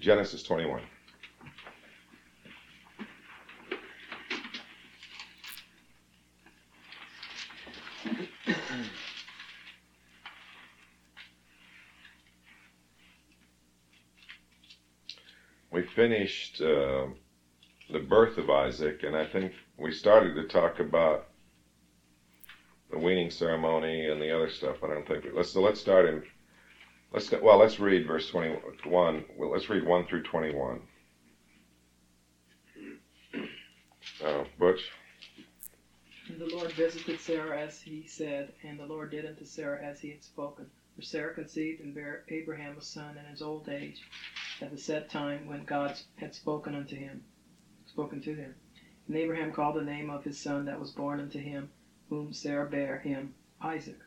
Genesis 21. we finished uh, the birth of Isaac, and I think we started to talk about the weaning ceremony and the other stuff. I don't think we, let's so let's start in let's well let's read verse twenty one. Well, let's read one through twenty one. Uh, Butch. And the Lord visited Sarah as he said, and the Lord did unto Sarah as he had spoken. For Sarah conceived and bare Abraham a son in his old age, at the set time when God had spoken unto him, spoken to him. And Abraham called the name of his son that was born unto him, whom Sarah bare him, Isaac.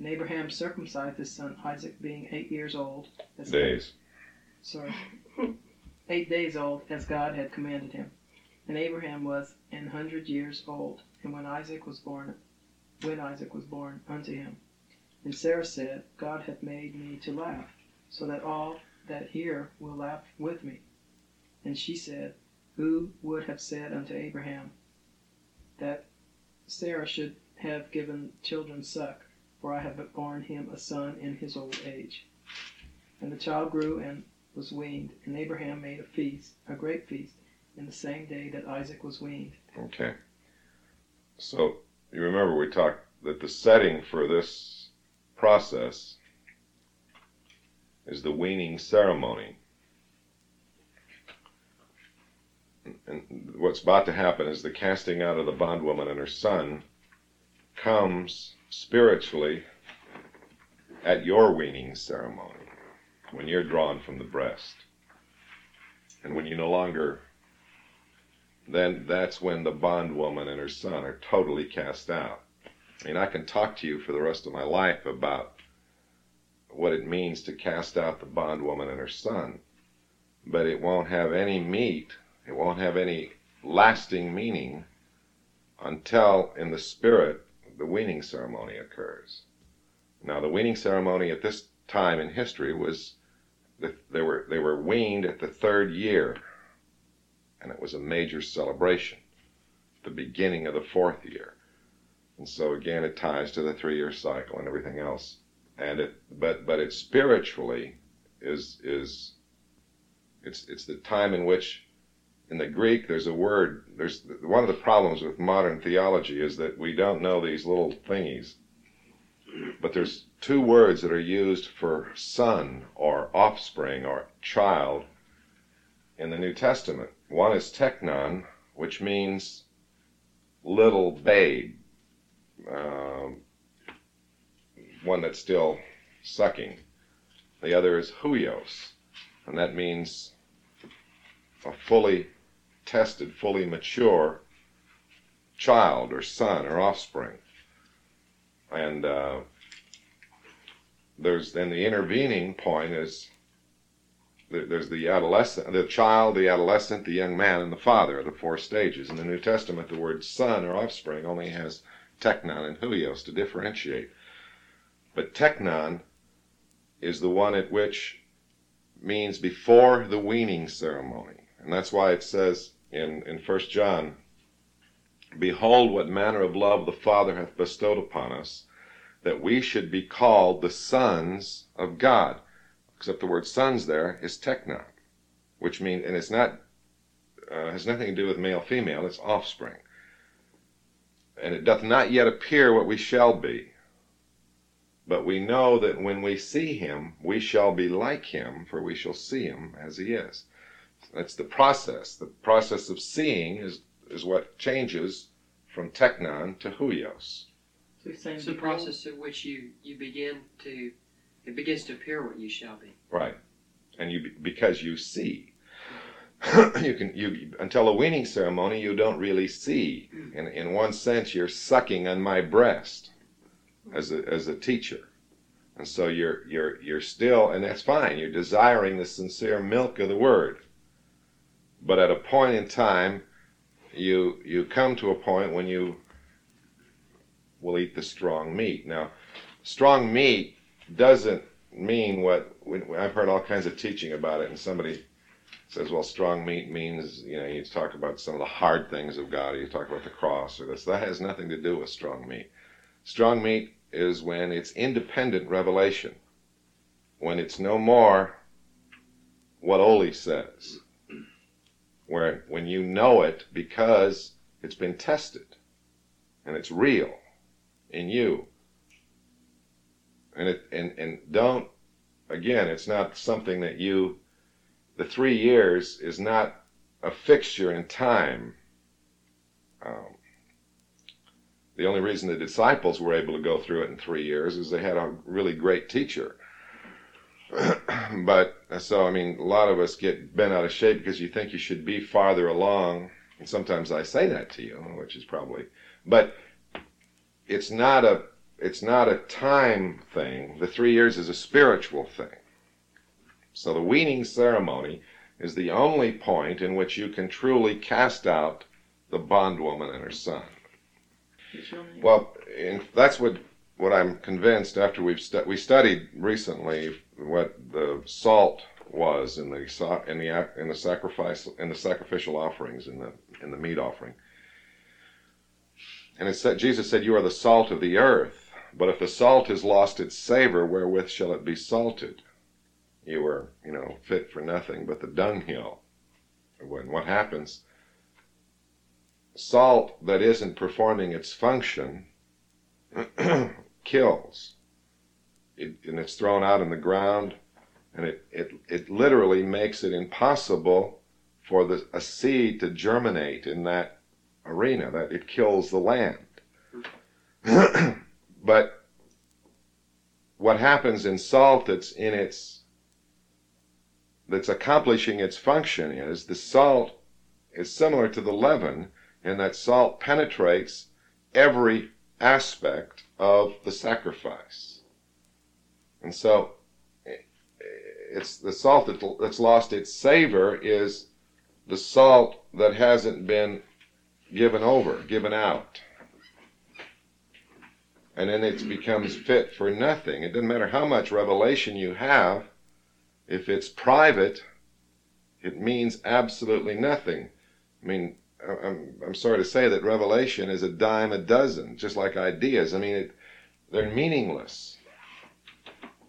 And Abraham circumcised his son Isaac, being eight years old. As days. sorry. eight days old, as God had commanded him. And Abraham was an hundred years old, and when Isaac was born, when Isaac was born unto him. And Sarah said, God hath made me to laugh, so that all that hear will laugh with me. And she said, Who would have said unto Abraham that Sarah should have given children suck, for I have borne him a son in his old age. And the child grew and was weaned, and Abraham made a feast, a great feast, in the same day that Isaac was weaned. Okay. So you remember we talked that the setting for this process is the weaning ceremony. And what's about to happen is the casting out of the bondwoman and her son comes spiritually at your weaning ceremony, when you're drawn from the breast. And when you no longer, then that's when the bondwoman and her son are totally cast out. I mean, I can talk to you for the rest of my life about what it means to cast out the bondwoman and her son, but it won't have any meat, it won't have any lasting meaning until in the spirit the weaning ceremony occurs. Now, the weaning ceremony at this time in history was they were they were weaned at the third year, and it was a major celebration, the beginning of the fourth year. And so again, it ties to the three-year cycle and everything else. And it, but but it spiritually is is it's it's the time in which in the Greek there's a word. There's one of the problems with modern theology is that we don't know these little thingies. But there's two words that are used for son or offspring or child in the New Testament. One is teknon, which means little babe um, one that's still sucking. The other is huios, and that means a fully tested, fully mature child or son or offspring. And uh, there's then the intervening point is there's the adolescent, the child, the adolescent, the young man, and the father, the four stages. In the New Testament, the word son or offspring only has teknon and huios to differentiate. But teknon is the one at which means before the weaning ceremony. And that's why it says in, in 1 John, Behold what manner of love the Father hath bestowed upon us, that we should be called the sons of God. Except the word sons there is tekna, which means, and it's not, uh, has nothing to do with male female, it's offspring and it doth not yet appear what we shall be. But we know that when we see him, we shall be like him, for we shall see him as he is. That's the process. The process of seeing is, is what changes from teknon to huios. So it's the process of which you, you begin to, it begins to appear what you shall be. Right. And you, because you see. you can you until a weaning ceremony you don't really see. In in one sense, you're sucking on my breast as a as a teacher, and so you're you're you're still, and that's fine. You're desiring the sincere milk of the word. But at a point in time, you you come to a point when you will eat the strong meat. Now, strong meat doesn't mean what I've heard all kinds of teaching about it, and somebody says, well, strong meat means, you know, you talk about some of the hard things of God, you talk about the cross or this. That has nothing to do with strong meat. Strong meat is when it's independent revelation, when it's no more what Oli says, where when you know it because it's been tested and it's real in you. And it and, and don't again, it's not something that you the three years is not a fixture in time. Um, the only reason the disciples were able to go through it in three years is they had a really great teacher. but so I mean, a lot of us get bent out of shape because you think you should be farther along, and sometimes I say that to you, which is probably, but it's not a it's not a time thing. The three years is a spiritual thing. So the weaning ceremony is the only point in which you can truly cast out the bondwoman and her son. Well, in, that's what what I'm convinced after we've stu- we studied recently what the salt was in the in the in the sacrifice in the sacrificial offerings in the in the meat offering. And it said Jesus said, "You are the salt of the earth, but if the salt has lost its savor, wherewith shall it be salted?" you are, you know, fit for nothing but the dunghill. When what happens? Salt that isn't performing its function kills. It, and it's thrown out in the ground, and it, it, it literally makes it impossible for the, a seed to germinate in that arena, that it kills the land. but what happens in salt that's in its that's accomplishing its function is the salt is similar to the leaven in that salt penetrates every aspect of the sacrifice. And so eh, eh, it's the salt that's lost its savor is the salt that hasn't been given over, given out. And then it becomes fit for nothing. It doesn't matter how much revelation you have, if it's private, it means absolutely nothing. I mean, I'm, I'm sorry to say that revelation is a dime a dozen, just like ideas. I mean, it, they're meaningless.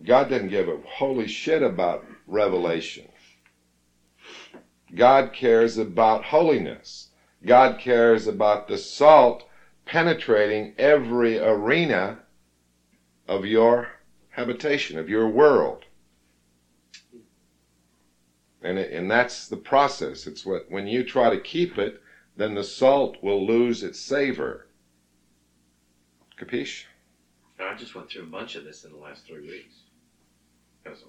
God didn't give a holy shit about revelation. God cares about holiness. God cares about the salt penetrating every arena of your habitation, of your world. And, it, and that's the process. It's what, when you try to keep it, then the salt will lose its savor. Capiche? I just went through a bunch of this in the last three weeks. Because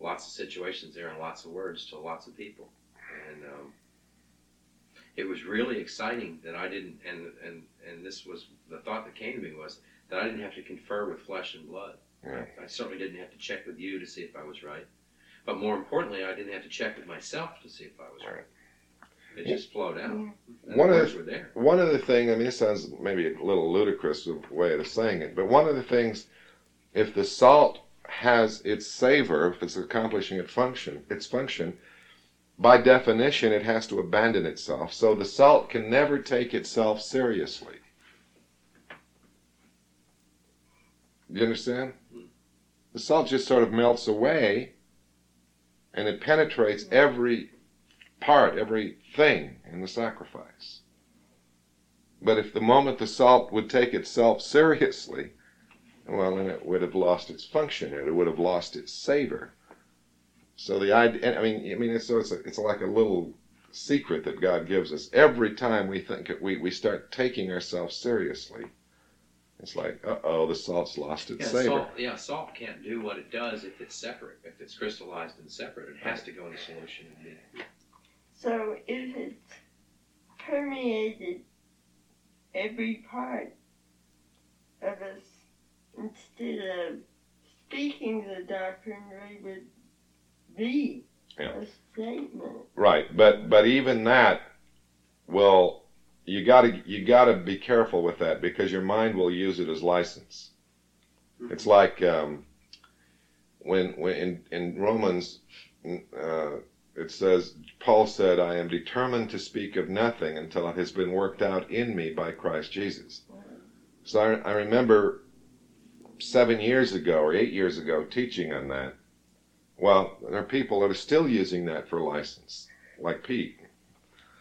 lots of situations there and lots of words to lots of people. And um, it was really exciting that I didn't, and, and, and this was the thought that came to me was that I didn't have to confer with flesh and blood. Yeah. I certainly didn't have to check with you to see if I was right. But more importantly, I didn't have to check with myself to see if I was right. It just flowed out. And One the of the- were there. One of the things, I mean, this sounds maybe a little ludicrous of way of saying it, but one of the things, if the salt has its savor, if it's accomplishing its function, its function, by definition, it has to abandon itself. So the salt can never take itself seriously. You understand? The salt just sort of melts away, and it penetrates every part, every thing in the sacrifice. But if the moment the salt would take itself seriously, well, then it would have lost its function. It would have lost its savor. So the idea, I mean, I mean, it's, so it's, a, it's like a little secret that God gives us. Every time we think it, we, we start taking ourselves seriously, it's like, uh oh, the salt's lost its Yeah, savor. salt, yeah, salt can't do what it does if it's separate. If it's crystallized and separate, it has to go in a solution and be. So if it's permeated every part of us, instead of speaking the doctrine, we would be Yeah. a statement. Right, but but even that will you got to you got to be careful with that because your mind will use it as license. It's like um, when when in, in Romans uh, it says, Paul said, I am determined to speak of nothing until it has been worked out in me by Christ Jesus. So I, I remember seven years ago or eight years ago teaching on that. Well, there are people that are still using that for license, like Pete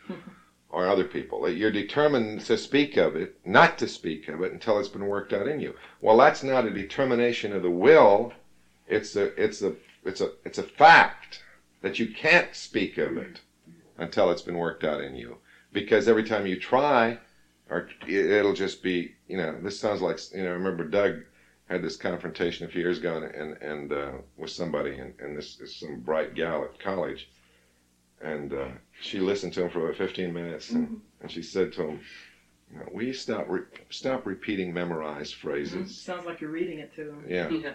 or other people. You're determined to speak of it, not to speak of it until it's been worked out in you. Well, that's not a determination of the will. It's a it's a it's a it's a fact that you can't speak of it until it's been worked out in you. Because every time you try, or it- it'll just be you know this sounds like you know I remember Doug had this confrontation a few years ago and and, and uh, with somebody and, and this is some bright gal at college and uh, she listened to him for about 15 minutes and, and she said to him you know, will you stop re- stop repeating memorized phrases Sounds like you're reading it to them. yeah Yeah.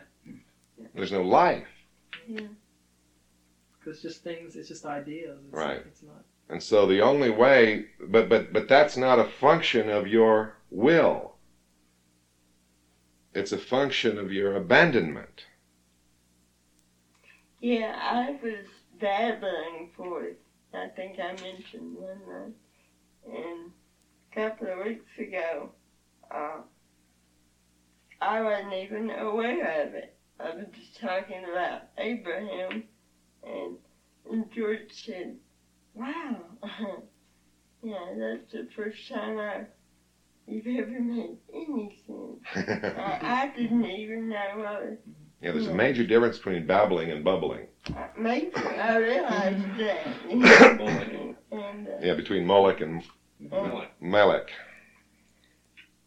there's no life Yeah. Because just things, it's just ideas. It's, Right. It's not. and so the only way but but but that's not a function of your will it's a function of your abandonment Yeah, I was battling for it. I think I mentioned one night. And a couple of weeks ago, uh, I wasn't even aware of it. I was just talking about Abraham, and, and George said, Wow, yeah, that's the first time I, you've ever made any sense. I, I didn't even know what it yeah there's a major difference between babbling and bubbling uh, Maybe I realized that. And uh, yeah between Moloch and Molech. Melech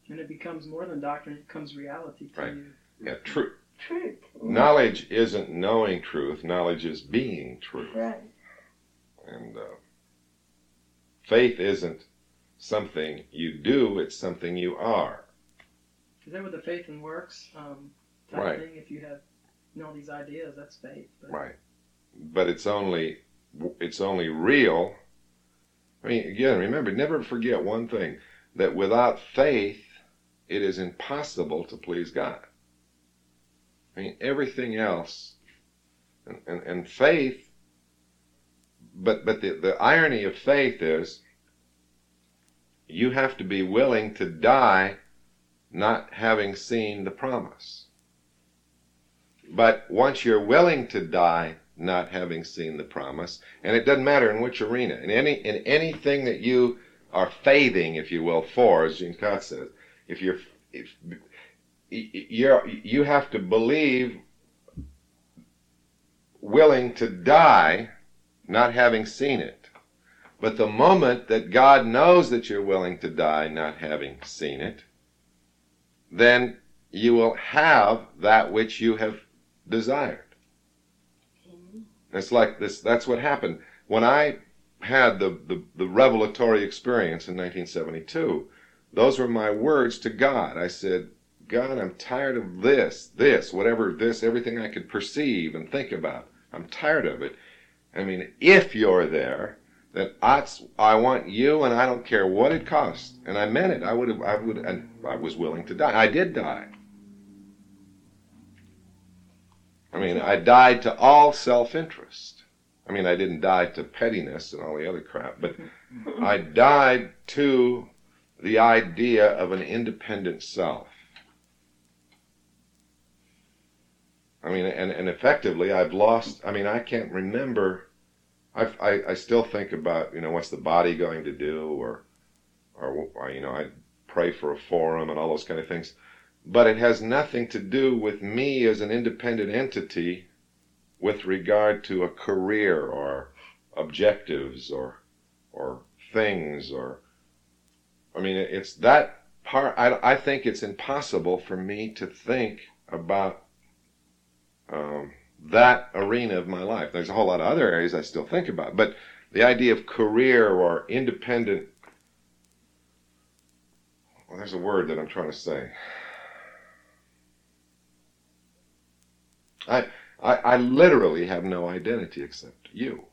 And it becomes more than doctrine, it becomes reality to Right. you. yeah true truth. knowledge isn't knowing truth knowledge is being truth Right. And uh, faith isn't something you do, it's something you are. Is that what the faith and works um, type Right. thing? If you have you know these ideas, that's faith. But Right. But it's only it's only real. I mean, again, remember, never forget one thing that without faith, it is impossible to please God. I mean, everything else, and, and, and faith, but, but the, the irony of faith is you have to be willing to die not having seen the promise. But once you're willing to die not having seen the promise, and it doesn't matter in which arena, in any in anything that you are faithing, if you will, for, as Gene Scott says, if you're if you're you have to believe willing to die not having seen it. But the moment that God knows that you're willing to die not having seen it, then you will have that which you have desired. Mm-hmm. It's like this, that's what happened. When I had the, the, the revelatory experience in 1972, those were my words to God. I said, God, I'm tired of this, this, whatever this, everything I could perceive and think about. I'm tired of it. I mean, if you're there, then I, I want you and I don't care what it costs. And I meant it. I would have, I would, and I was willing to die. I did die. I mean, I died to all self-interest. I mean, I didn't die to pettiness and all the other crap, but I died to the idea of an independent self. I mean, and, and effectively, I've lost, I mean, I can't remember, I've, I, I still think about, you know, what's the body going to do, or, or, or, you know, I pray for a forum and all those kind of things. But it has nothing to do with me as an independent entity with regard to a career or objectives or, or things or, I mean, it's that part, I, I think it's impossible for me to think about um, that arena of my life. There's a whole lot of other areas I still think about, but the idea of career or independent, well, there's a word that I'm trying to say. I, I, I literally have no identity except you.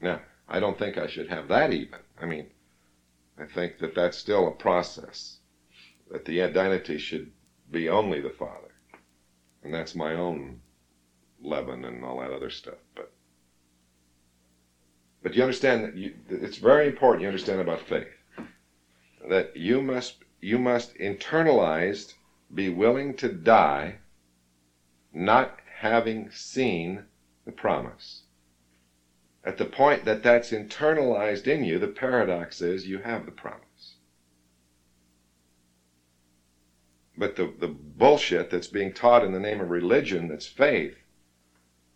Now, I don't think I should have that even. I mean, I think that that's still a process. That the identity should be only the Father. And that's my own leaven and all that other stuff. But but you understand that you, it's very important you understand about faith that you must you must internalized be willing to die not having seen the promise. At the point that that's internalized in you, the paradox is you have the promise. But the, the bullshit that's being taught in the name of religion, that's faith,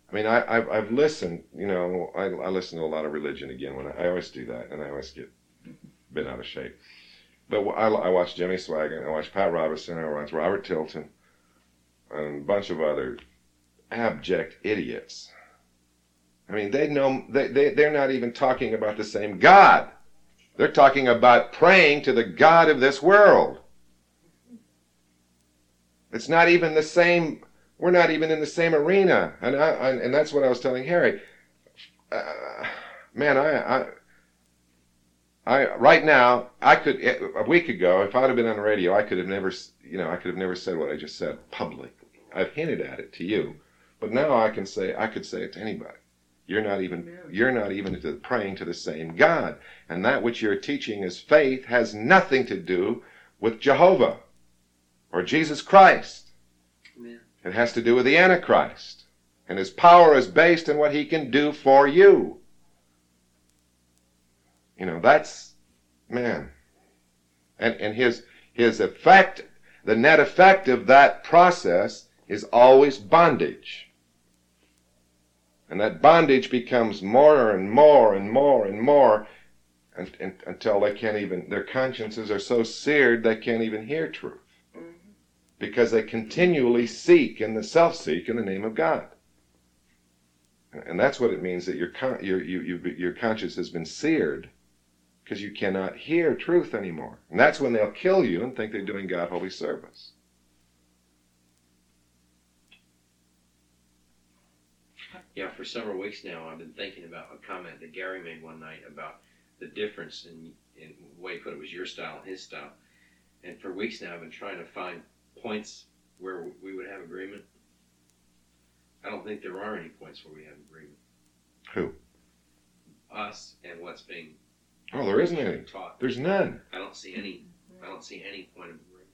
I mean, I, have I've listened, you know, I, I listen to a lot of religion again when I, I always do that, and I always get bent out of shape. But I, I watch Jimmy Swaggart, I watch Pat Robertson, I watch Robert Tilton, and a bunch of other abject idiots. I mean, they know they, they they're not even talking about the same God. They're talking about praying to the God of this world. It's not even the same. We're not even in the same arena, and I, and that's what I was telling Harry. Uh, man, I, I, I, right now, I could a week ago, if I'd have been on the radio, I could have never, you know, I could have never said what I just said publicly. I've hinted at it to you, but now I can say, I could say it to anybody. You're not even, you're not even praying to the same God, and that which you're teaching as faith has nothing to do with Jehovah or Jesus Christ. Amen. It has to do with the Antichrist. And his power is based on what he can do for you. You know, that's man. And and his his effect, the net effect of that process is always bondage. And that bondage becomes more and more and more and more and, and, until they can't even, their consciences are so seared they can't even hear truth because they continually seek and the self seek in the name of God. And that's what it means that your, con- your, you, you, your conscience has been seared because you cannot hear truth anymore. And that's when they'll kill you and think they're doing God holy service. Yeah, for several weeks now, I've been thinking about a comment that Gary made one night about the difference in, in the way he put it was your style and his style. And for weeks now, I've been trying to find points where we would have agreement? I don't think there are any points where we have agreement. Who? Us and what's being Oh, there isn't any. taught. There's none. I don't see any. I don't see any point of agreement.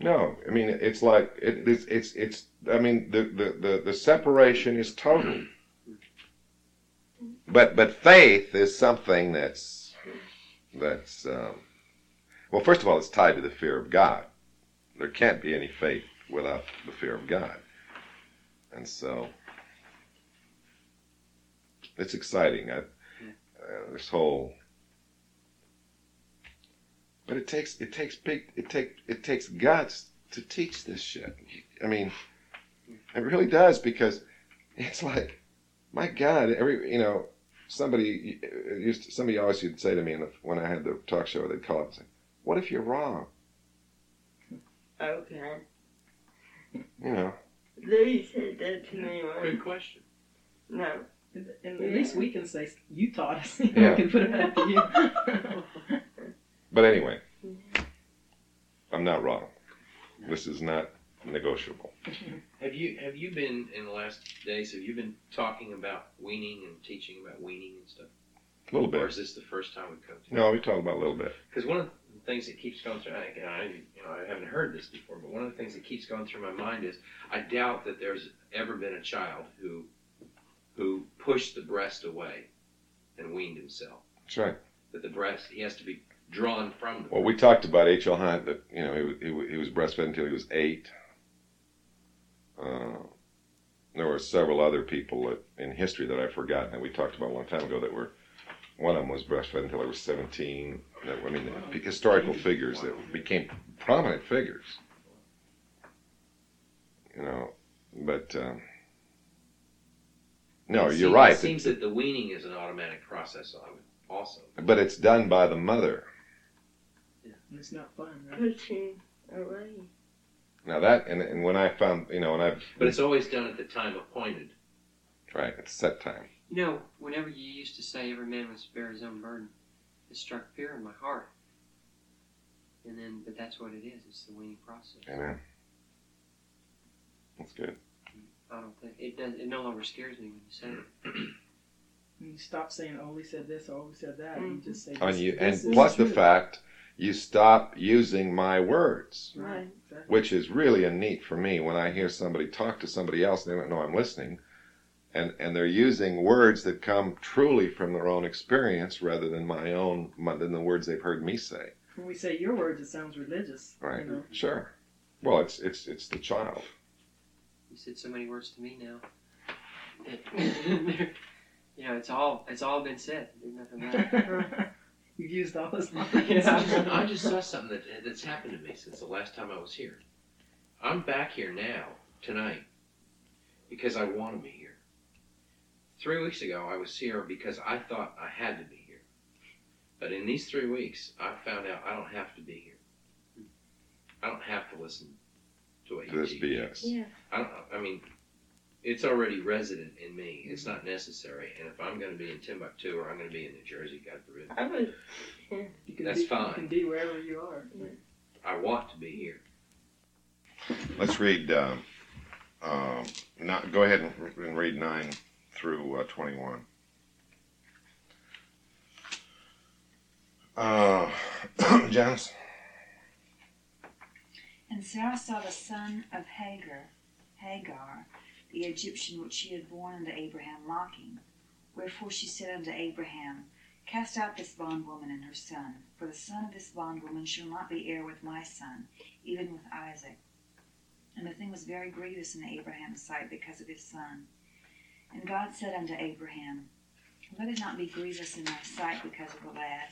No, I mean it's like it, it's it's it's. I mean the, the the the separation is total. But but faith is something that's that's um, well. First of all, it's tied to the fear of God. There can't be any faith without the fear of God, and so it's exciting. I, uh, this whole but it takes it takes big it take it takes guts to teach this shit. I mean, it really does because it's like, my God, every you know, somebody used to, somebody always used to say to me when I had the talk show, they'd call up and say, "What if you're wrong?" Okay. You know. Lee said that to me once. Good question. No. And, and at least we can say you taught us. Yeah. we can put it back to you. But anyway, I'm not wrong. This is not negotiable. Have you have you been in the last days? Have you been talking about weaning and teaching about weaning and stuff? A little bit. Or is this the first time we've come to? No, we talked about a little bit. Because one of the things that keeps going through, I, I, you know, I haven't heard this before, but one of the things that keeps going through my mind is I doubt that there's ever been a child who who pushed the breast away and weaned himself. That's right. That the breast he has to be drawn from the. Well, we talked about H.L. Hunt that you know he, was- he, he was breastfed until he was eight. Uh, there were several other people in history that I've forgotten that we talked about a long time ago that were. One of them was breastfed until he was 17. That, I mean, historical figures that became prominent figures. You know, but um, no, It you're seems- right. It seems that the weaning is an automatic process also. but it's done by the mother. Yeah, it's not fun, right? Pushing away. Now that and, and when I found you know and I've But it's always done at the time appointed. right it's set time. You know, whenever you used to say every man must bear his own burden, it struck fear in my heart. And then, but that's what it is. It's the weaning process. Amen. That's good. I don't think it does. It no longer scares me when you say it. And you stop saying only said this or only said that. Mhm. You just say. And this- you, and is plus the true. fact you stop using my words, Right. Exactly. which is really a neat for me when I hear somebody talk to somebody else and they don't know I'm listening, and and they're using words that come truly from their own experience rather than my own my, than the words they've heard me say. When we say your words, it sounds religious. Right. You know? Sure. Well, it's it's it's the child. You said so many words to me now. you know, it's all it's all been said. There's nothing left. You've used all this. Yeah. I just saw something that that's happened to me since the last time I was here. I'm back here now tonight because I want to be here. Three weeks ago, I was here because I thought I had to be here. But in these three weeks, I found out I don't have to be here. I don't have to listen to what you This teach. BS. Yeah. I don't. I mean, it's already resident in me. It's not necessary. And if I'm going to be in Timbuktu or I'm going to be in New Jersey, God forbid, I was You can That's be, fine. You can be wherever you are. I want to be here. Let's read. Uh, um, not, go ahead and, and read nine through uh, twenty-one. Uh, Janice. And Sarah saw the son of Hagar, Hagar, the Egyptian which she had borne unto Abraham, mocking. Wherefore she said unto Abraham, Cast out this bondwoman and her son, for the son of this bondwoman shall not be heir with my son, even with Isaac. And the thing was very grievous in Abraham's sight because of his son. And God said unto Abraham, Let it not be grievous in thy sight because of the lad,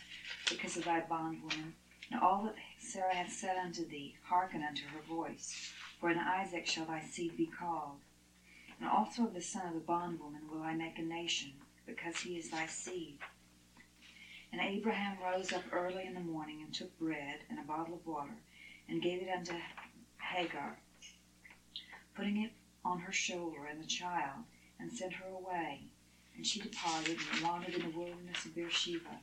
because of thy bondwoman. Now all that Sarah hath said unto thee, hearken unto her voice. For in Isaac shall thy seed be called. And also of the son of the bondwoman will I make a nation, because he is thy seed. And Abraham rose up early in the morning, and took bread and a bottle of water, and gave it unto Hagar, putting it on her shoulder and the child, and sent her away. And she departed, and wandered in the wilderness of Beersheba.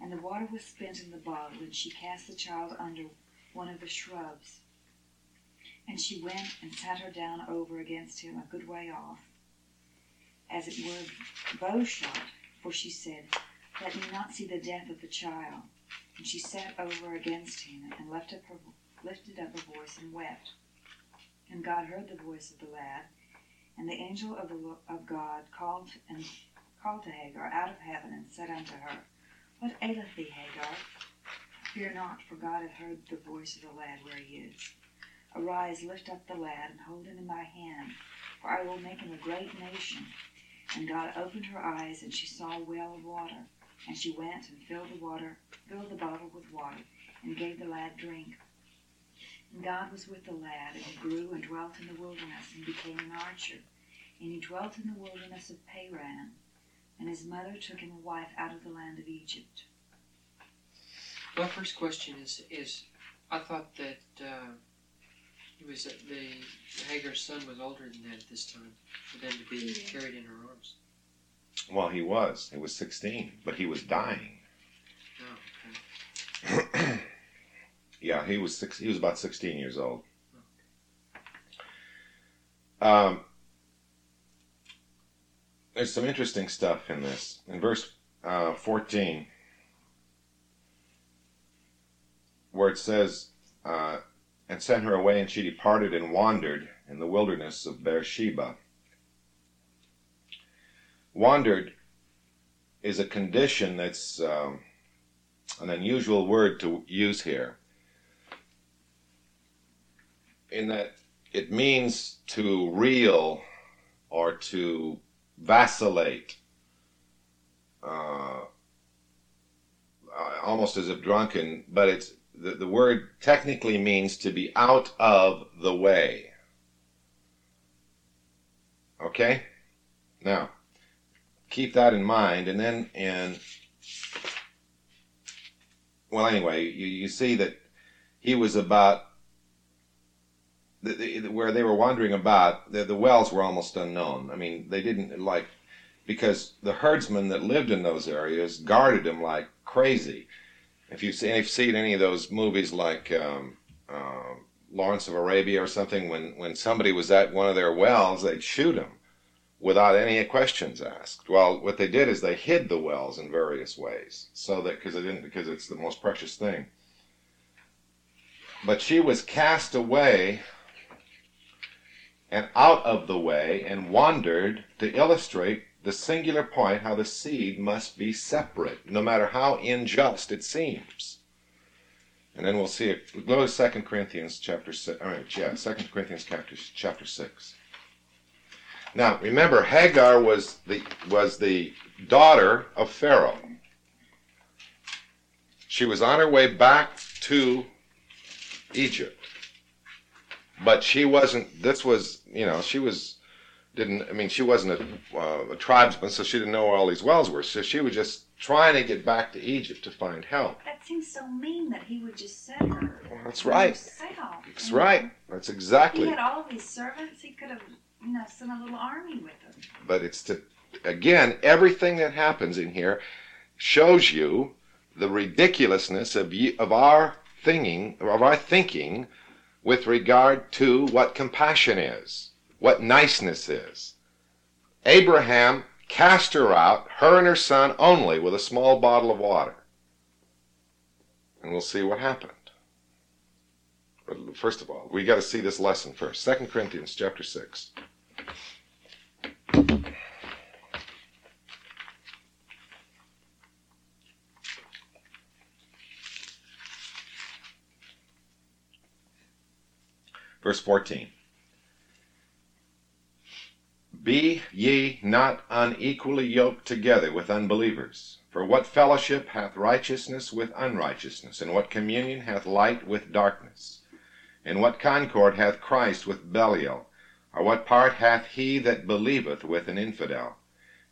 And the water was spent in the bottle, and she cast the child under one of the shrubs. And she went and sat her down over against him a good way off, as it were bow shot, for she said, Let me not see the death of the child. And she sat over against him, and lifted up her, lifted up her voice and wept. And God heard the voice of the lad, and the angel of the of God called and called to Hagar out of heaven, and said unto her, what aileth thee, Hagar? Fear not, for God hath heard the voice of the lad where he is. Arise, lift up the lad, and hold him in thy hand, for I will make him a great nation. And God opened her eyes, and she saw a well of water. And she went and filled the water, filled the bottle with water, and gave the lad drink. And God was with the lad, and he grew and dwelt in the wilderness, and became an archer. And he dwelt in the wilderness of Paran. And his mother took him a wife out of the land of Egypt. My first question is is I thought that uh, it was uh, the Hagar's son was older than that at this time for them to be Yeah. carried in her arms. Well, he was. He was sixteen, but he was dying. Oh, okay. yeah, he was six. He was about sixteen years old. Um, there's some interesting stuff in this. In verse uh, fourteen, where it says, uh, "And sent her away, and she departed and wandered in the wilderness of Beersheba." Wandered is a condition that's um, an unusual word to use here in that it means to reel or to vacillate uh, almost as if drunken but it's the, the word technically means to be out of the way. Okay? Now keep that in mind and then in well, anyway, you, you see that he was about the, the, where they were wandering about. The, the wells were almost unknown. I mean, they didn't like because the herdsmen that lived in those areas guarded them like crazy. If you've seen, if you've seen any of those movies like um, um Lawrence of Arabia or something, when, when somebody was at one of their wells, they'd shoot him without any questions asked. Well, what they did is they hid the wells in various ways, so that because they didn't because it's the most precious thing. But she was cast away and out of the way and wandered to illustrate the singular point how the seed must be separate, no matter how unjust it seems. And then we'll see it. Go to Second Corinthians chapter six. All right, yeah, Second Corinthians chapter chapter six. Now remember, Hagar was the was the daughter of Pharaoh. She was on her way back to Egypt, but she wasn't. This was, you know, she was didn't. I mean, she wasn't a, uh, a tribesman, so she didn't know where all these wells were. So she was just trying to get back to Egypt to find help. That seems so mean that he would just send her. Well, that's right. himself, That's know? right. That's exactly. He had all these servants. He could have, you know, sent a little army with him. But it's to again everything that happens in here shows you the ridiculousness of you, of our thinking of our thinking with regard to what compassion is, what niceness is. Abraham cast her out, her and her son only, with a small bottle of water. And we'll see what happened. But first of all, we got to see this lesson first. Second Corinthians chapter six. Verse 14. Be ye not unequally yoked together with unbelievers. For what fellowship hath righteousness with unrighteousness? And what communion hath light with darkness? And what concord hath Christ with Belial? Or what part hath he that believeth with an infidel?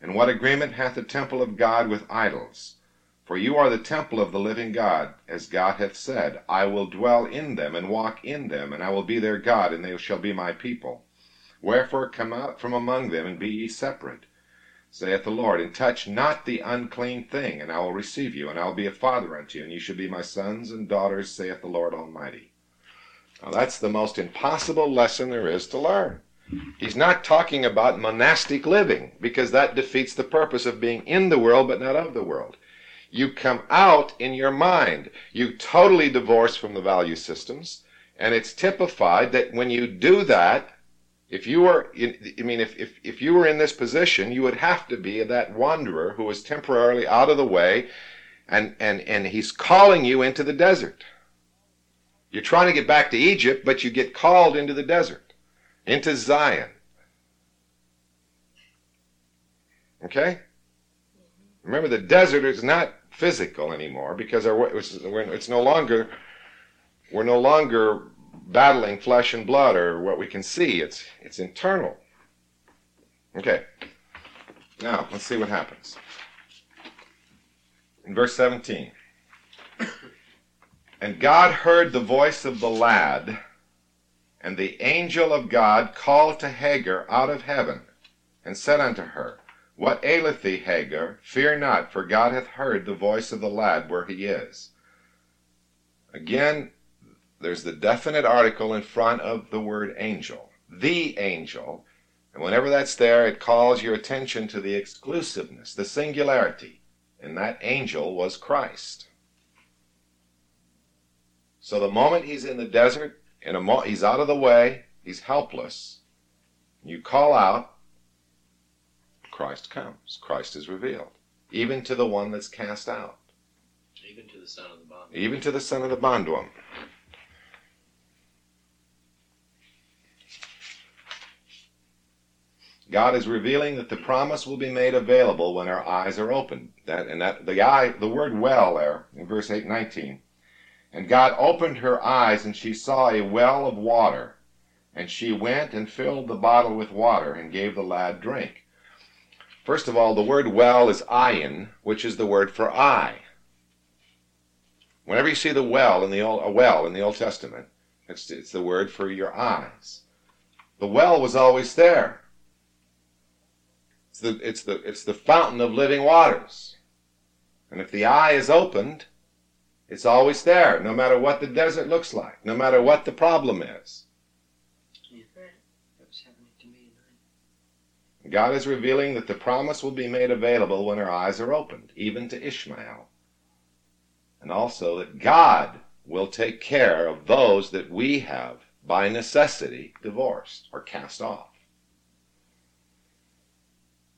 And what agreement hath the temple of God with idols? For you are the temple of the living God, as God hath said, I will dwell in them and walk in them, and I will be their God, and they shall be my people. Wherefore come out from among them, and be ye separate, saith the Lord, and touch not the unclean thing, and I will receive you, and I will be a father unto you, and ye shall be my sons and daughters, saith the Lord Almighty. Now that's the most impossible lesson there is to learn. He's not talking about monastic living, because that defeats the purpose of being in the world but not of the world. You come out in your mind. You totally divorce from the value systems, and it's typified that when you do that, if you were, in, I mean, if, if, if you were in this position, you would have to be that wanderer who is temporarily out of the way, and, and, and he's calling you into the desert. You're trying to get back to Egypt, but you get called into the desert, into Zion. Okay? Remember, the desert is not physical anymore because our, it's, it's no longer we're no longer battling flesh and blood or what we can see. It's it's internal. Okay. Now let's see what happens. In verse 17. And God heard the voice of the lad, and the angel of God called to Hagar out of heaven, and said unto her, What aileth thee, Hagar? Fear not, for God hath heard the voice of the lad where he is. Again, there's the definite article in front of the word angel. The angel. And whenever that's there, it calls your attention to the exclusiveness, the singularity. And that angel was Christ. So the moment he's in the desert, in a mo- he's out of the way, he's helpless. You call out, Christ comes. Christ is revealed. Even to the one that's cast out. Even to the son of the bond. Even to the son of the bondwoman. God is revealing that the promise will be made available when our eyes are opened. That and that the eye, the word well there in verse 8, 19. And God opened her eyes, and she saw a well of water. And she went and filled the bottle with water, and gave the lad drink. First of all, the word well is ayin, which is the word for eye. Whenever you see the well in the old, a well in the Old Testament, it's, it's the word for your eyes. The well was always there. It's the, it's the, it's the fountain of living waters. And if the eye is opened, It's always there, no matter what the desert looks like, no matter what the problem is. That was happening to me tonight. God is revealing that the promise will be made available when our eyes are opened, even to Ishmael. And also that God will take care of those that we have, by necessity, divorced or cast off.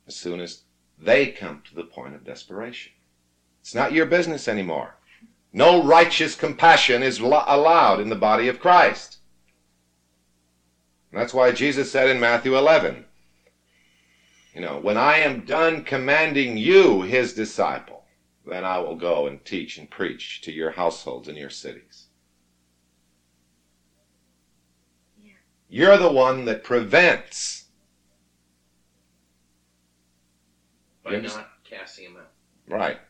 As soon as they come to the point of desperation. It's not your business anymore. No righteous compassion is lo- allowed in the body of Christ. That's why Jesus said in Matthew 11, you know, when I am done commanding you, his disciple, then I will go and teach and preach to your households and your cities. Yeah. You're the one that prevents. By not casting him out. Right.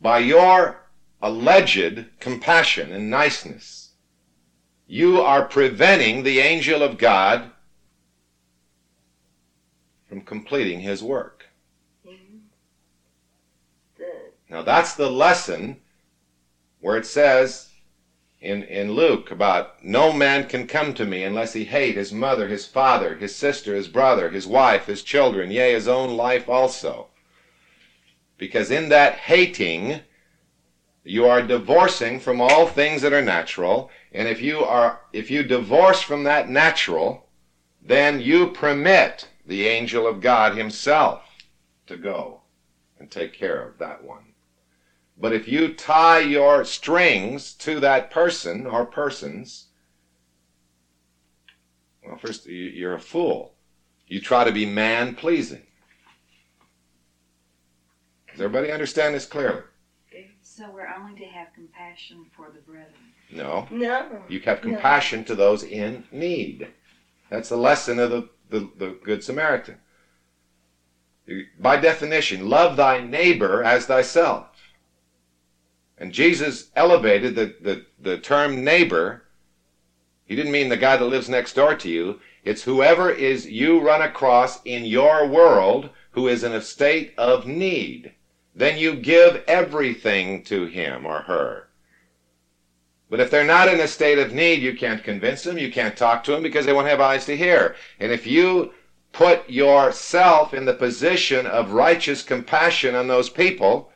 By your alleged compassion and niceness, you are preventing the angel of God from completing his work. Now that's the lesson where it says in, in Luke about no man can come to me unless he hate his mother, his father, his sister, his brother, his wife, his children, yea, his own life also. Because in that hating, you are divorcing from all things that are natural, and if you are if you divorce from that natural, then you permit the angel of God himself to go and take care of that one. But if you tie your strings to that person or persons, well, first, you- you're a fool. You try to be man pleasing. Does everybody understand this clearly? So we're only to have compassion for the brethren. No. no. You have No. compassion to those in need. That's the lesson of the, the, the Good Samaritan. By definition, love thy neighbor as thyself. And Jesus elevated the, the, the term neighbor. He didn't mean the guy that lives next door to you. It's whoever is you run across in your world who is in a state of need. Then you give everything to him or her. But if they're not in a state of need, you can't convince them, you can't talk to them because they won't have eyes to hear. And if you put yourself in the position of righteous compassion on those people,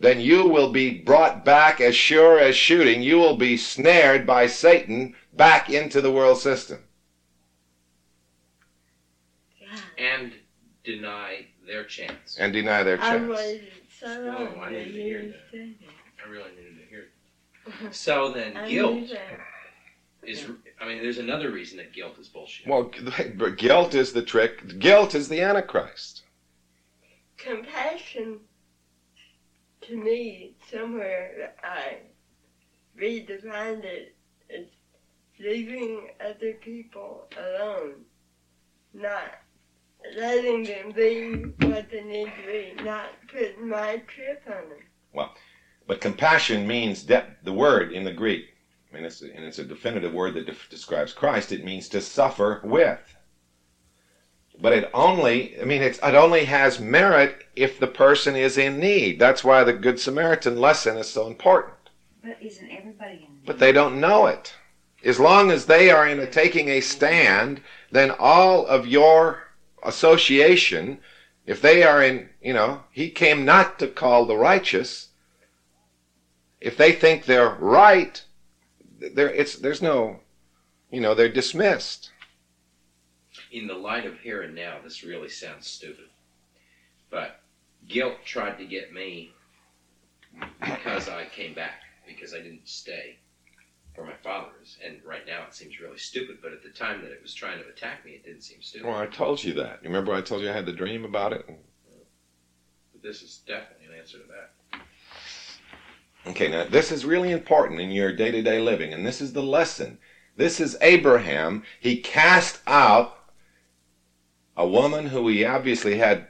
then you will be brought back as sure as shooting. You will be snared by Satan back into the world system. God, And deny their chance. and deny their I chance. so long Oh, I to need to hear hear that. I really needed to hear it. So then. I guilt knew that. is. I mean, there's another reason that guilt is bullshit. Well, but guilt is the trick. Guilt is the Antichrist. Compassion, to me, somewhere I redefined it as leaving other people alone, not letting them be what they need to be, not putting my trip on them. But compassion means de- the word in the Greek. I mean, it's and it's a definitive word that def- describes Christ. It means to suffer with. But it only, I mean, it's, it only has merit if the person is in need. That's why the Good Samaritan lesson is so important. But isn't everybody in need? But they don't know it. As long as they are in a, taking a stand, then all of your association, if they are in, you know, he came not to call the righteous. If they think they're right, there it's there's no, you know, they're dismissed. in the light of here and now, this really sounds stupid. But guilt tried to get me because I came back, because I didn't stay for my father's. And right now it seems really stupid, but at the time that it was trying to attack me, it didn't seem stupid. Well, I told you that. You remember I told you I had the dream about it? But this is definitely an answer to that. Okay, now this is really important in your day to day living, and this is the lesson. This is Abraham. He cast out a woman who he obviously had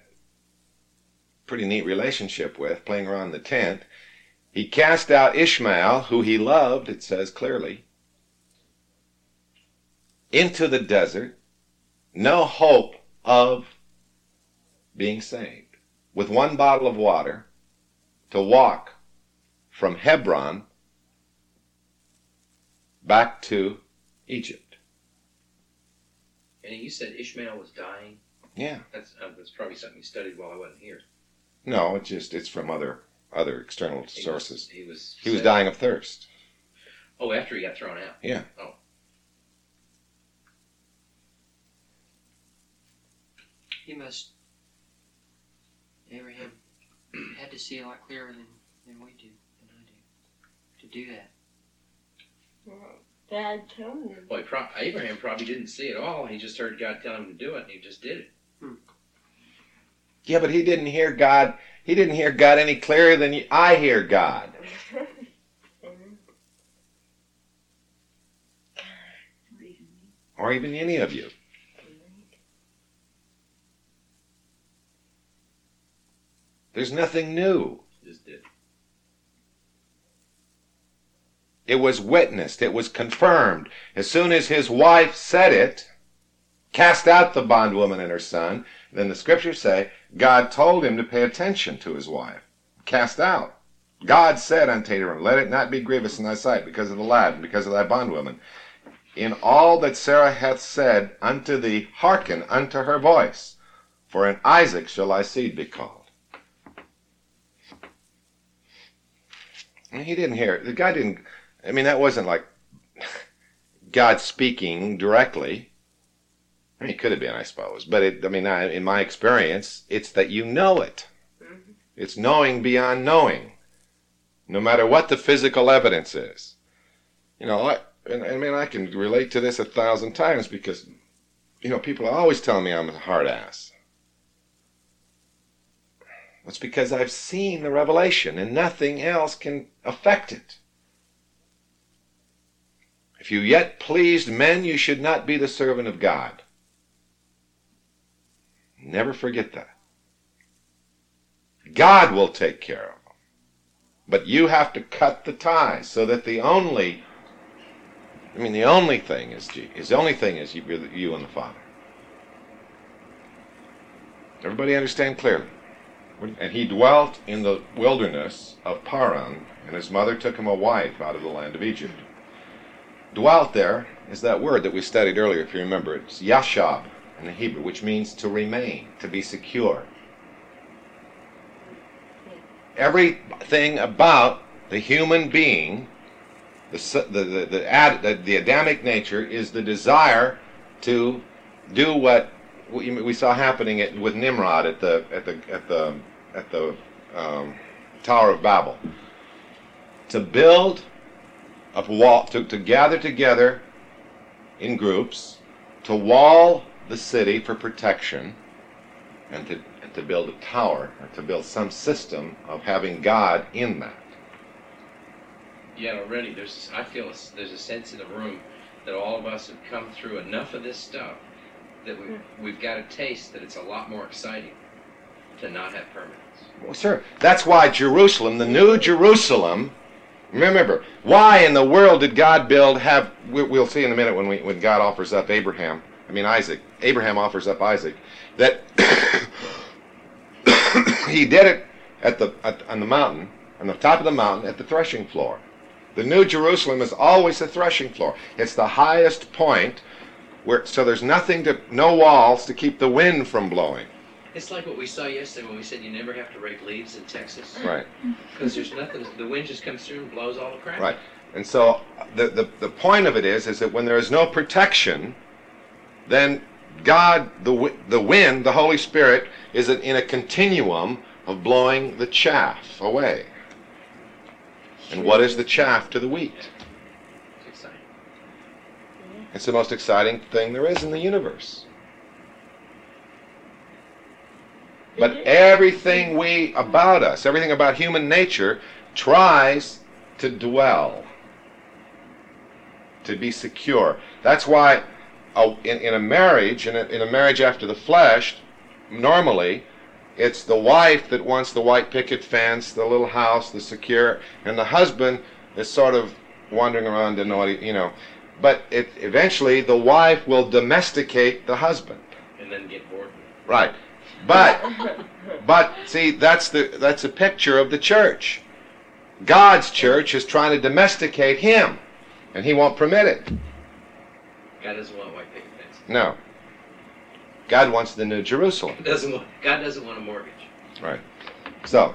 pretty neat relationship with, playing around the tent. He cast out Ishmael, who he loved, it says clearly, into the desert, no hope of being saved, with one bottle of water to walk from Hebron back to Egypt. And you said Ishmael was dying. Yeah. That's uh, that's probably something you studied while I wasn't here. No, it's just it's from other other external He was- sources. he was. He was said- dying of thirst. Oh, after he got thrown out. Yeah. Oh. He must. Abraham had to see a lot clearer than, than we do, than I do, that. Well, Dad told me. Well, pro- Abraham probably didn't see it all. He just heard God tell him to do it, and he just did it. Hmm. Yeah, but he didn't hear God. He didn't hear God any clearer than you, I hear God. Or even me. or even any of you. There's nothing new. Just did. It was witnessed, it was confirmed. As soon as his wife said it, cast out the bondwoman and her son, then the scriptures say God told him to pay attention to his wife. Cast out. God said unto Abraham, Let it not be grievous in thy sight because of the lad and because of thy bondwoman. In all that Sarah hath said unto thee, hearken unto her voice, for in Isaac shall thy seed be called. And he didn't hear. The guy didn't. I mean, that wasn't like God speaking directly. I mean, it could have been, I suppose. But it, I mean, I, in my experience, it's that you know it. Mm-hmm. It's knowing beyond knowing, no matter what the physical evidence is. You know, I, and, I mean, I can relate to this a thousand times because, you know, people are always telling me I'm a hard ass. It's because I've seen the revelation and nothing else can affect it. If you yet pleased men, you should not be the servant of God. Never forget that. God will take care of them. But you have to cut the ties so that the only, I mean, the only thing is, is the only thing is you, you and the Father. Everybody understand clearly? And he dwelt in the wilderness of Paran, and his mother took him a wife out of the land of Egypt. Dwelt there is that word that we studied earlier, if you remember. It's yashab in the Hebrew, which means to remain, to be secure. Everything about the human being, the, the, the, the, ad, the, the Adamic nature, is the desire to do what we, saw happening at, with Nimrod at the at the at the at the um, Tower of Babel. To build a wall, to, to gather together in groups, to wall the city for protection, and to and to build a tower or to build some system of having God in that. Yeah, already there's. I feel a s there's a sense in the room that all of us have come through enough of this stuff that we hmm. we've got a taste that it's a lot more exciting to not have permanence. Well, sir, that's why Jerusalem, the new Jerusalem. Remember, why in the world did God build? Have we- we'll see in a minute when we when God offers up Abraham. I mean Isaac. Abraham offers up Isaac. That he did it at the at, on the mountain, on the top of the mountain, at the threshing floor. The New Jerusalem is always the threshing floor. It's the highest point, where so there's nothing to, no walls to keep the wind from blowing. It's like what we saw yesterday when we said you never have to rake leaves in Texas Right. because there's nothing. The wind just comes through and blows all the crap. Right. And so the, the, the point of it is is that when there is no protection, then God, the, the wind, the Holy Spirit, is in in a continuum of blowing the chaff away. And what is the chaff to the wheat? It's exciting. It's the most exciting thing there is in the universe. But everything we about us, everything about human nature, tries to dwell, to be secure. That's why uh, in, in a marriage, in a, in a marriage after the flesh, normally it's the wife that wants the white picket fence, the little house, the secure, and the husband is sort of wandering around and he, you know. But it, eventually, the wife will domesticate the husband. And then get bored. God's church is trying to domesticate him, and he won't permit it. God doesn't want white picket fence. No. God wants the New Jerusalem. Doesn't want, God doesn't want a mortgage. Right. So,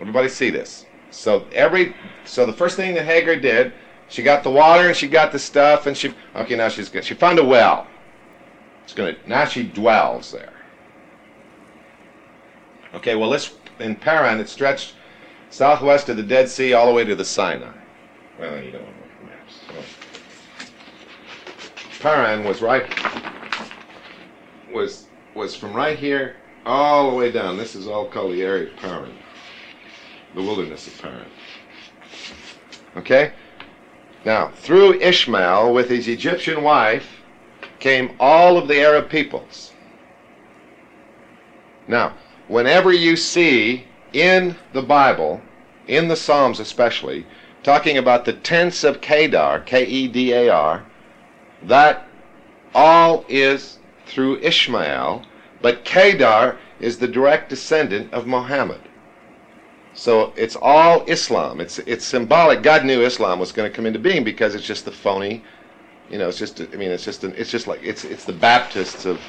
everybody see this. So every so the first thing that Hagar did, she got the water and she got the stuff and she okay now she's good. She found a well. It's gonna now she dwells there. Okay, well this in Paran it stretched southwest of the Dead Sea all the way to the Sinai. Well, you don't want to look at maps. So. Paran was right was was from right here all the way down. This is all called the area of Paran, the wilderness of Paran. Okay? Now, through Ishmael, with his Egyptian wife, came all of the Arab peoples. Now, whenever you see in the Bible, in the Psalms especially, talking about the tents of Kedar, K E D A R, that all is through Ishmael, but Kedar is the direct descendant of Muhammad. So it's all Islam. It's it's symbolic. God knew Islam was going to come into being because it's just the phony, you know. It's just I mean it's just an, it's just like it's it's the Baptists of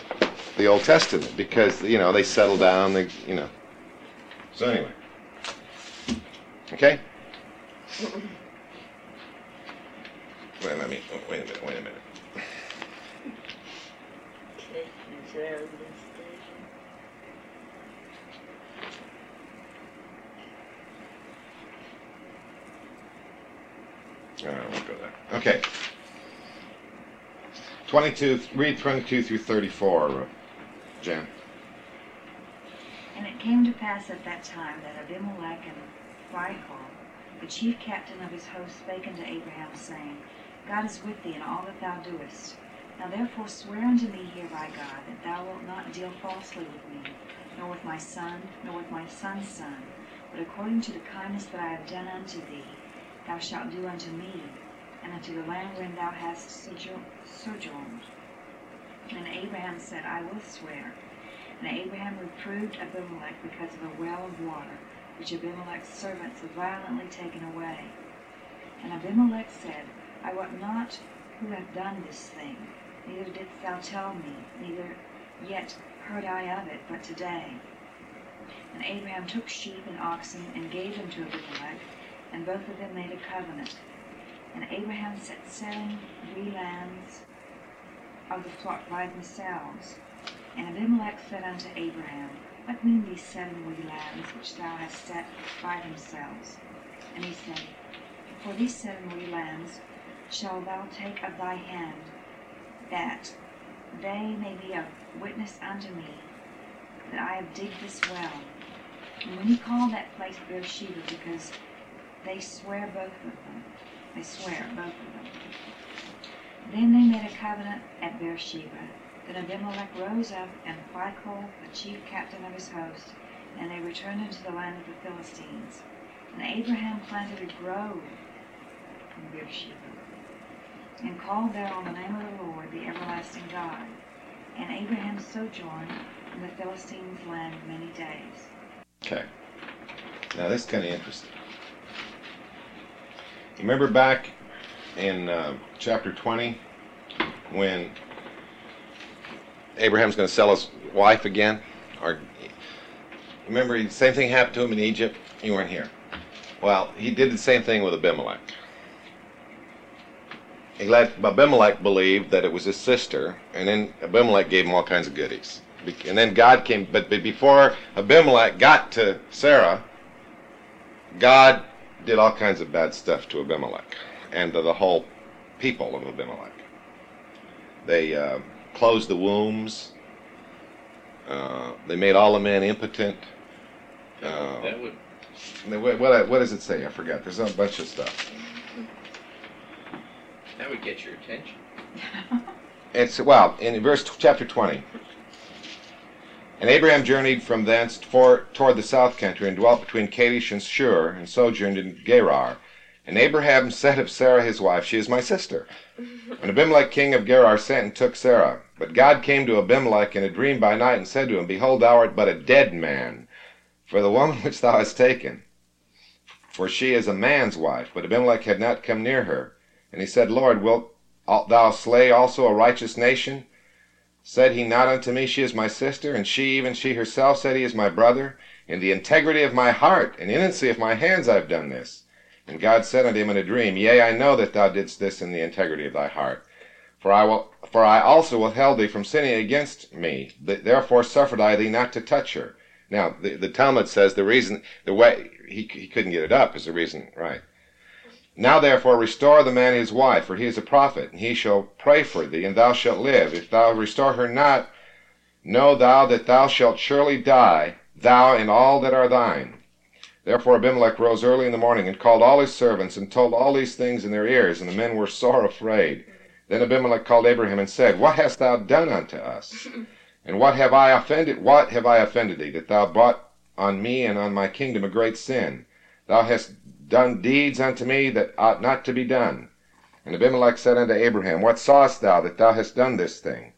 the Old Testament because you know they settle down. They you know. So anyway. Okay. Wait, let me. Wait a minute. Wait a minute. Station. We'll go there. Okay. 22, read 22 through 34, uh, Jan. And it came to pass at that time that Abimelech and Phicol, the chief captain of his host, spake unto Abraham, saying, God is with thee in all that thou doest. Now therefore swear unto me here by God, that thou wilt not deal falsely with me, nor with my son, nor with my son's son, but according to the kindness that I have done unto thee, thou shalt do unto me, and unto the land wherein thou hast sojourned. And Abraham said, I will swear. And Abraham reproved Abimelech because of the well of water, which Abimelech's servants had violently taken away. And Abimelech said, I wot not who hath done this thing, neither didst thou tell me, neither yet heard I of it but today. And Abraham took sheep and oxen and gave them to Abimelech, and both of them made a covenant. And Abraham set seven wee lambs of the flock by themselves. And Abimelech said unto Abraham, What mean these seven wee lambs which thou hast set by themselves? And he said, For these seven wee lambs shall thou take of thy hand, that they may be a witness unto me that I have digged this well. And when he called that place Beersheba, because they swear both of them, they swear both of them. Then they made a covenant at Beersheba. Then Abimelech rose up, and Phicol, the chief captain of his host, and they returned into the land of the Philistines. And Abraham planted a grove in Beersheba, and called there on the name of the Lord, the everlasting God. And Abraham sojourned in the Philistines' land many days. Okay. Now this is kind of interesting. Remember back in uh, chapter 20 when Abraham's going to sell his wife again? Or remember, the same thing happened to him in Egypt. You weren't here. Well, he did the same thing with Abimelech. He let Abimelech believe that it was his sister, and then Abimelech gave him all kinds of goodies. And then God came, but, but before Abimelech got to Sarah, God did all kinds of bad stuff to Abimelech and to the whole people of Abimelech. They uh, closed the wombs. Uh, they made all the men impotent. Uh, that would what, what, what does it say? I forgot. There's a bunch of stuff. that would get your attention. It's well in verse chapter twenty. And Abraham journeyed from thence for, toward the south country and dwelt between Kadesh and Shur and sojourned in Gerar. And Abraham said of Sarah his wife, She is my sister. And Abimelech king of Gerar sent and took Sarah. But God came to Abimelech in a dream by night and said to him, Behold, thou art but a dead man, for the woman which thou hast taken. for she is a man's wife. But Abimelech had not come near her. And he said, Lord, wilt thou slay also a righteous nation? Said he not unto me, She is my sister? And she, even she herself, said, He is my brother? In the integrity of my heart and innocency of my hands I have done this. And God said unto him in a dream, Yea, I know that thou didst this in the integrity of thy heart. For I will, for I also withheld thee from sinning against me. Therefore suffered I thee not to touch her. Now the, the Talmud says the reason, the way he, he couldn't get it up is the reason, right? Now therefore restore the man his wife, for he is a prophet, and he shall pray for thee, and thou shalt live. If thou restore her not, know thou that thou shalt surely die, thou and all that are thine. Therefore Abimelech rose early in the morning, and called all his servants, and told all these things in their ears, and the men were sore afraid. Then Abimelech called Abraham and said, What hast thou done unto us? And what have I offended? What have I offended thee, that thou brought on me and on my kingdom a great sin? Thou hast done deeds unto me that ought not to be done. And Abimelech said unto Abraham, What sawest thou that thou hast done this thing?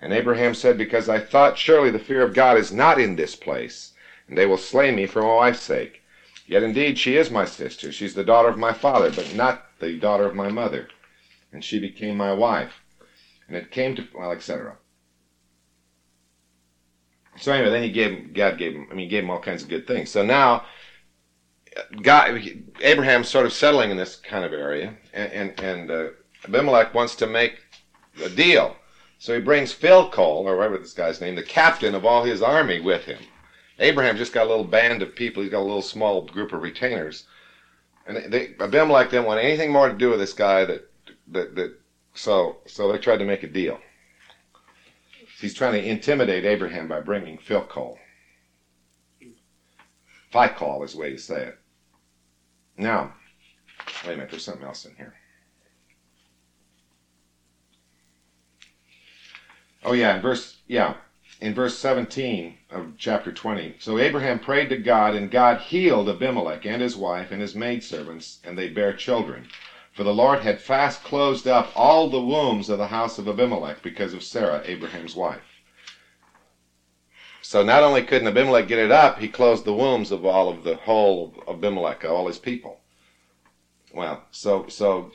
And Abraham said, Because I thought surely the fear of God is not in this place, and they will slay me for my wife's sake. Yet indeed she is my sister, she's the daughter of my father, but not the daughter of my mother. And she became my wife. And it came to well, etc. So anyway, then he gave God gave him I mean gave him all kinds of good things. So now God, Abraham's sort of settling in this kind of area, and and, and uh, Abimelech wants to make a deal. So he brings Phicol, or whatever this guy's name, the captain of all his army, with him. Abraham just got a little band of people. He's got a little small group of retainers, and they, Abimelech didn't want anything more to do with this guy. That that that. So so they tried to make a deal. He's trying to intimidate Abraham by bringing Phicol. Phicol is the way you say it. Now, wait a minute, there's something else in here. Oh yeah, in verse yeah, in verse 17 of chapter 20. So Abraham prayed to God, and God healed Abimelech and his wife and his maidservants, and they bare children. For the Lord had fast closed up all the wombs of the house of Abimelech because of Sarah, Abraham's wife. So not only couldn't Abimelech get it up, he closed the wombs of all of the whole of Abimelech, all his people. Well, so so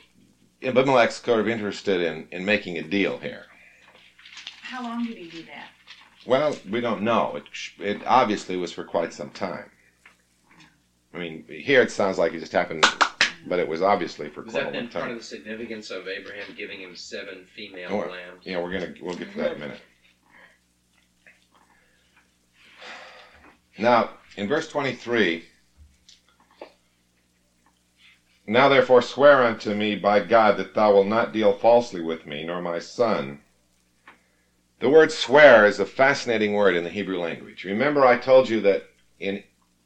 Abimelech's sort of interested in, in making a deal here. How long did he do that? Well, we don't know. It, it obviously was for quite some time. I mean, here it sounds like it just happened, but it was obviously for Was quite a that long then part of time. the significance of Abraham giving him seven female lambs? Yeah, we're gonna we'll get to that in a minute. Now, in verse twenty-three, now therefore swear unto me by God that thou wilt not deal falsely with me, nor my son. The word swear is a fascinating word in the Hebrew language. Remember, I told you that in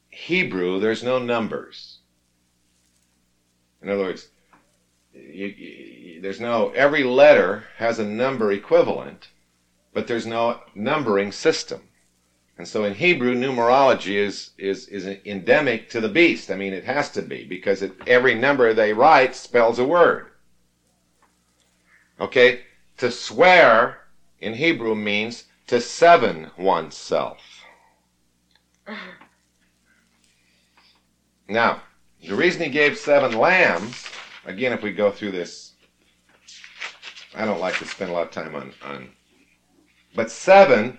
Hebrew there's no numbers. In other words, you, you, there's no every letter has a number equivalent, but there's no numbering system. And so in Hebrew, numerology is is is endemic to the beast. I mean, it has to be because it, every number they write spells a word. Okay, to swear in Hebrew means to seven oneself. Now, the reason he gave seven lambs, again, if we go through this, I don't like to spend a lot of time on, on but seven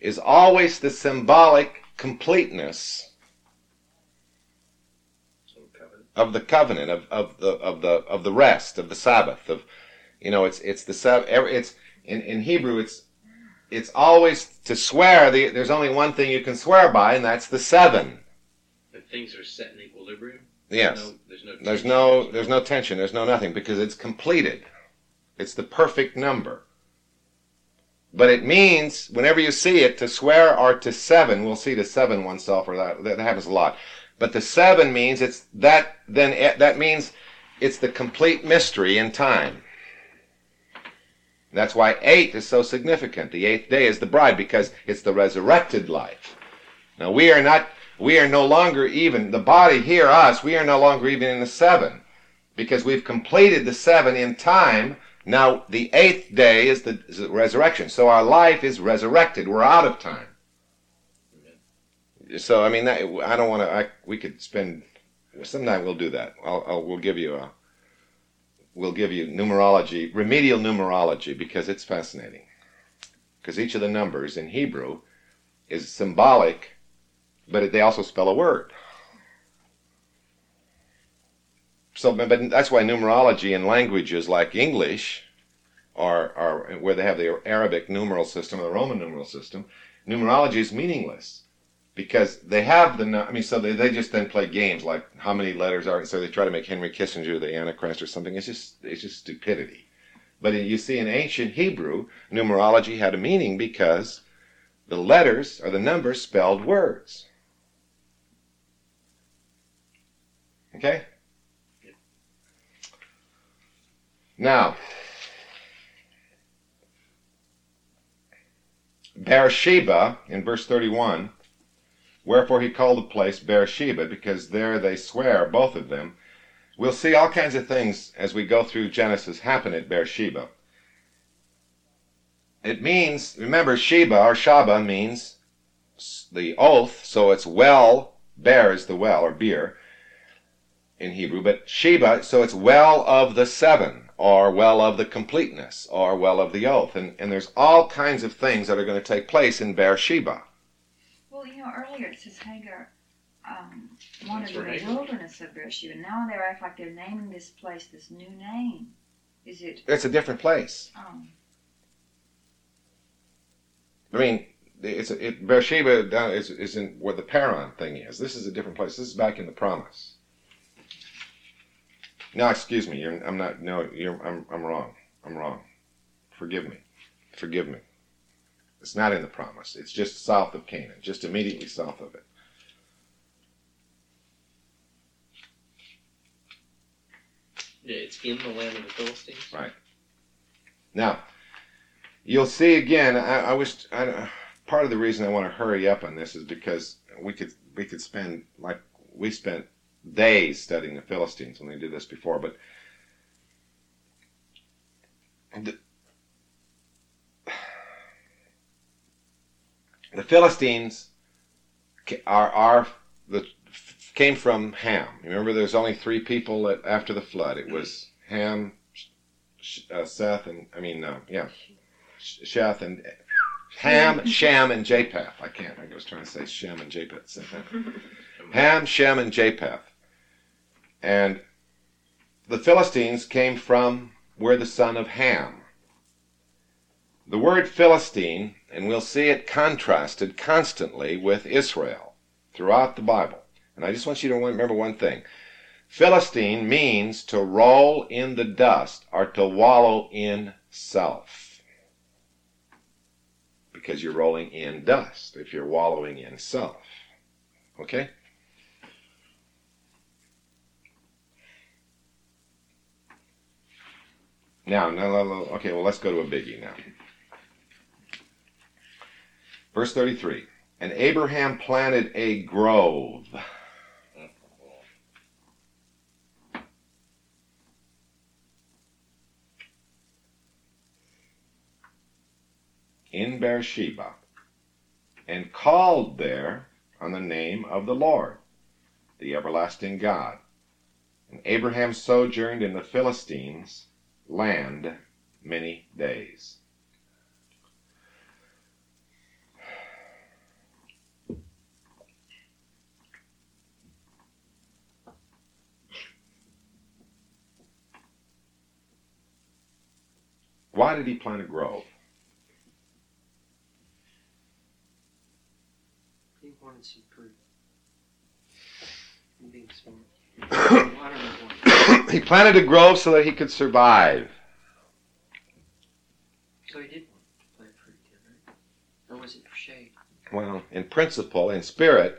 is always the symbolic completeness of the covenant of, of the of the of the rest of the Sabbath of you know it's it's the it's in, in Hebrew it's it's always to swear the, there's only one thing you can swear by and that's the seven. And things are set in equilibrium. yes. there's no. there's no there's no tension there's no nothing because it's completed. It's the perfect number. But it means whenever you see it to swear or to seven we'll see to seven oneself or that that happens a lot. But the seven means it's that then it, that means it's the complete mystery in time that's why eight is so significant. The eighth day is the bride because it's the resurrected life. Now we are not we are no longer even the body here us we are no longer even in the seven because we've completed the seven in time. Now the eighth day is the, is the resurrection. So our life is resurrected. We're out of time. So i mean that, i don't want to I, we could spend sometime we'll do that. I'll, I'll we'll give you a we'll give you numerology, remedial numerology, because it's fascinating. Because each of the numbers in Hebrew is symbolic, but they also spell a word. So, but that's why numerology in languages like English, or, or where they have the Arabic numeral system or the Roman numeral system, numerology is meaningless because they have the I mean, so they, they just then play games like how many letters are, so they try to make Henry Kissinger the Antichrist or something. It's just it's just stupidity. But you see, in ancient Hebrew, numerology had a meaning because the letters or the numbers spelled words. Okay. Now, Beersheba in verse 31 Wherefore he called the place Beersheba, because there they swear, both of them. We'll see all kinds of things as we go through Genesis happen at Beersheba. It means, remember, Sheba or Shaba means the oath, so it's well, bear is the well, or beer in Hebrew, but Sheba, so it's well of the seven, or well of the completeness, or well of the oath. And, and there's all kinds of things that are going to take place in Beersheba. Well, you know, earlier it says Hagar um, wandered in the wilderness of Beersheba. Now they act like they're naming this place this new name. Is it? It's a different place. Um, I mean, it's a, it, Beersheba down is is in where the Paran thing is. This is a different place. This is back in the Promise. No, excuse me. You're, I'm not. No, you're, I'm. I'm wrong. I'm wrong. Forgive me. Forgive me. It's not in the promise. It's just south of Canaan, just immediately south of it. Yeah, it's in the land of the Philistines. Right. Now, you'll see again. I, I wish. I, part of the reason I want to hurry up on this is because we could we could spend like we spent days studying the Philistines when they did this before, but the, the Philistines are, are the came from Ham. Remember, there's only three people after the flood. It was Ham, uh, Seth, and I mean, uh, yeah, Sheth and Ham, Sham, and Japheth. I can't. I was trying to say Shem and Japheth. Ham, Shem, and Japheth. And the Philistines came from where the son of Ham. The word Philistine, and we'll see it contrasted constantly with Israel throughout the Bible. And I just want you to remember one thing. Philistine means to roll in the dust or to wallow in self. Because you're rolling in dust if you're wallowing in self. Okay? Now, now, okay, well, let's go to a biggie now. Verse 33 And Abraham planted a grove. In Beersheba, and called there on the name of the Lord, the everlasting God. And Abraham sojourned in the Philistines land many days. Why did he plant a grove? He wanted some fruit. Being smart. I don't know he planted a grove so that he could survive. So he did want to plant fruit, right? Or was it for shade? Well, in principle, in spirit,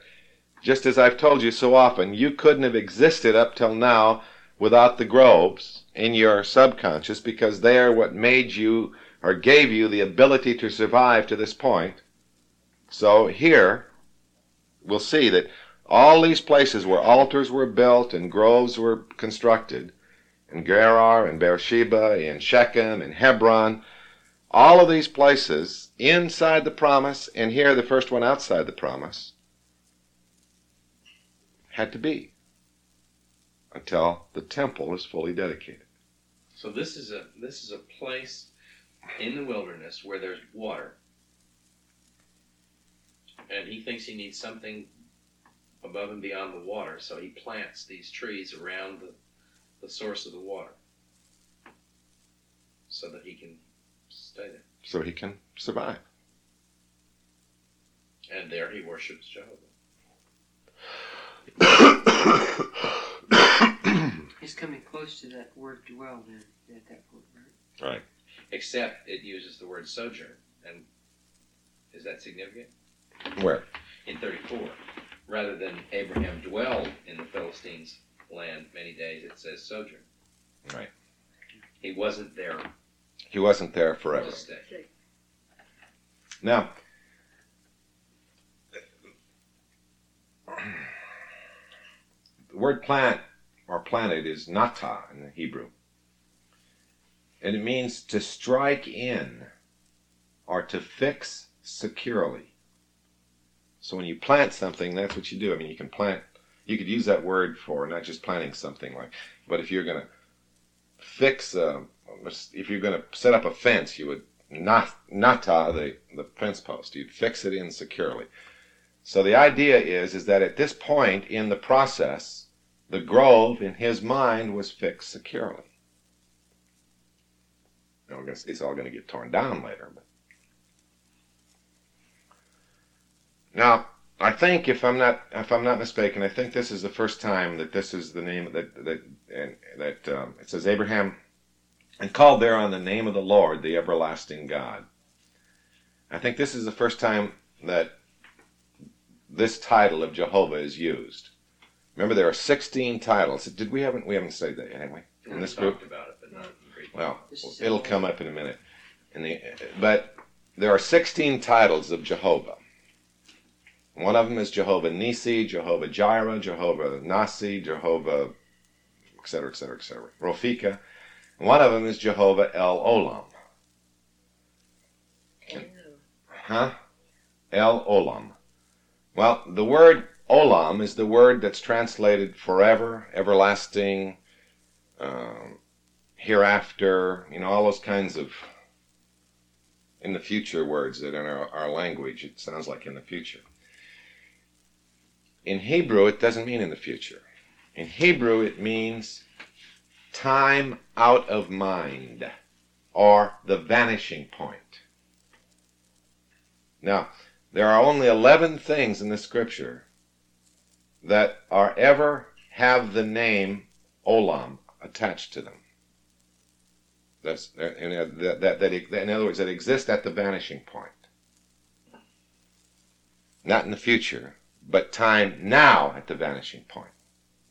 just as I've told you so often, you couldn't have existed up till now without the groves in your subconscious because they are what made you or gave you the ability to survive to this point. So here, we'll see that all these places where altars were built and groves were constructed, in Gerar and Beersheba, in Shechem and Hebron, all of these places inside the promise, and here the first one outside the promise, had to be. Until the temple is fully dedicated. So this is a this is a place in the wilderness where there's water, and he thinks he needs something above and beyond the water, so he plants these trees around the, the source of the water, so that he can stay there. So he can survive. And there he worships Jehovah. He's coming close to that word dwell then at that point, right? Except it uses the word sojourn, and is that significant? Where? In 34, rather than Abraham dwelled in the Philistines' land many days, it says sojourn. Right. He wasn't there He wasn't there forever. Now, the word plant or planet is nata in the Hebrew. And it means to strike in or to fix securely. So when you plant something, that's what you do. I mean, you can plant, you could use that word for not just planting something like, but if you're going to fix, uh, if you're going to set up a fence, you would not nata the, the fence post. You'd fix it in securely. So the idea is is that at this point in the process, the grove in his mind was fixed securely. Now, it's all going to get torn down later. But. Now, I think if I'm not if I'm not mistaken, I think this is the first time that this is the name that that and that um, it says Abraham and called there on the name of the Lord, the everlasting God. I think this is the first time that this title of Jehovah is used. Remember, there are 16 titles. Did we haven't we haven't said that yet, have we? In We this talked group? about it, but not in Greek. Well, it'll come up in a minute. In the, but there are 16 titles of Jehovah. One of them is Jehovah Nisi, Jehovah Jireh, Jehovah Nasi, Jehovah, etc., etc., etc. Rofika. One of them is Jehovah El Olam. Huh? El Olam. Well, the word Olam is the word that's translated forever, everlasting, um, hereafter, you know, all those kinds of in the future words that in our, our language it sounds like in the future. In Hebrew, it doesn't mean in the future. In Hebrew, it means time out of mind or the vanishing point. Now, there are only 11 things in the scripture that are ever have the name Olam attached to them. That's uh, and that, that, that in other words that exist at the vanishing point. Not in the future, but time now at the vanishing point.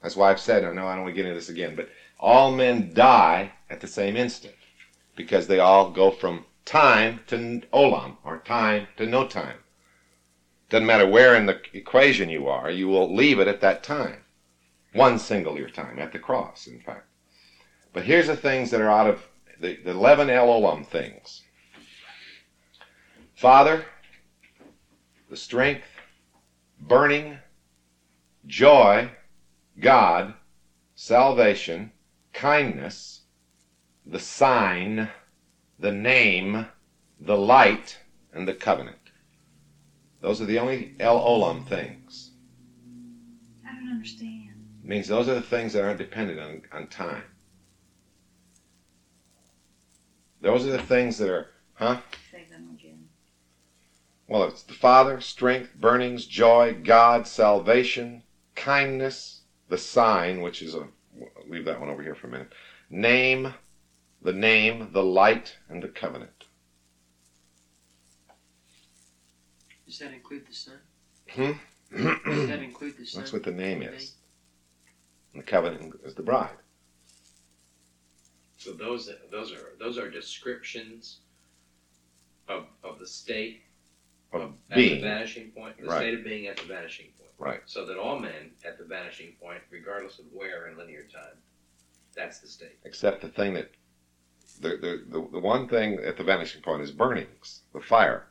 That's why I've said, I know I don't want to get into this again, but all men die at the same instant because they all go from time to olam or time to no time. Doesn't matter where in the equation you are, you will leave it at that time. One singular time, at the cross, in fact. But here's the things that are out of the, the 11 El Olam things Father, the strength, burning, joy, God, salvation, kindness, the sign, the name, the light, and the covenant. Those are the only El Olam things. I don't understand. It means those are the things that aren't dependent on, on time. Those are the things that are, huh? Say them again. Well, it's the Father, strength, burnings, joy, God, salvation, kindness, the sign, which is a, I'll leave that one over here for a minute, name, the name, the light, and the covenant. Does that include the sun? Hmm? Does that include the sun? That's what the name is. And the covenant is the bride. So those those are those are descriptions of of the state Of being at the being. vanishing point, the Right. state of being at the vanishing point. Right. So that all men at the vanishing point, regardless of where in linear time, that's the state. Except the thing that, the, the, the, the one thing at the vanishing point is burnings, the fire.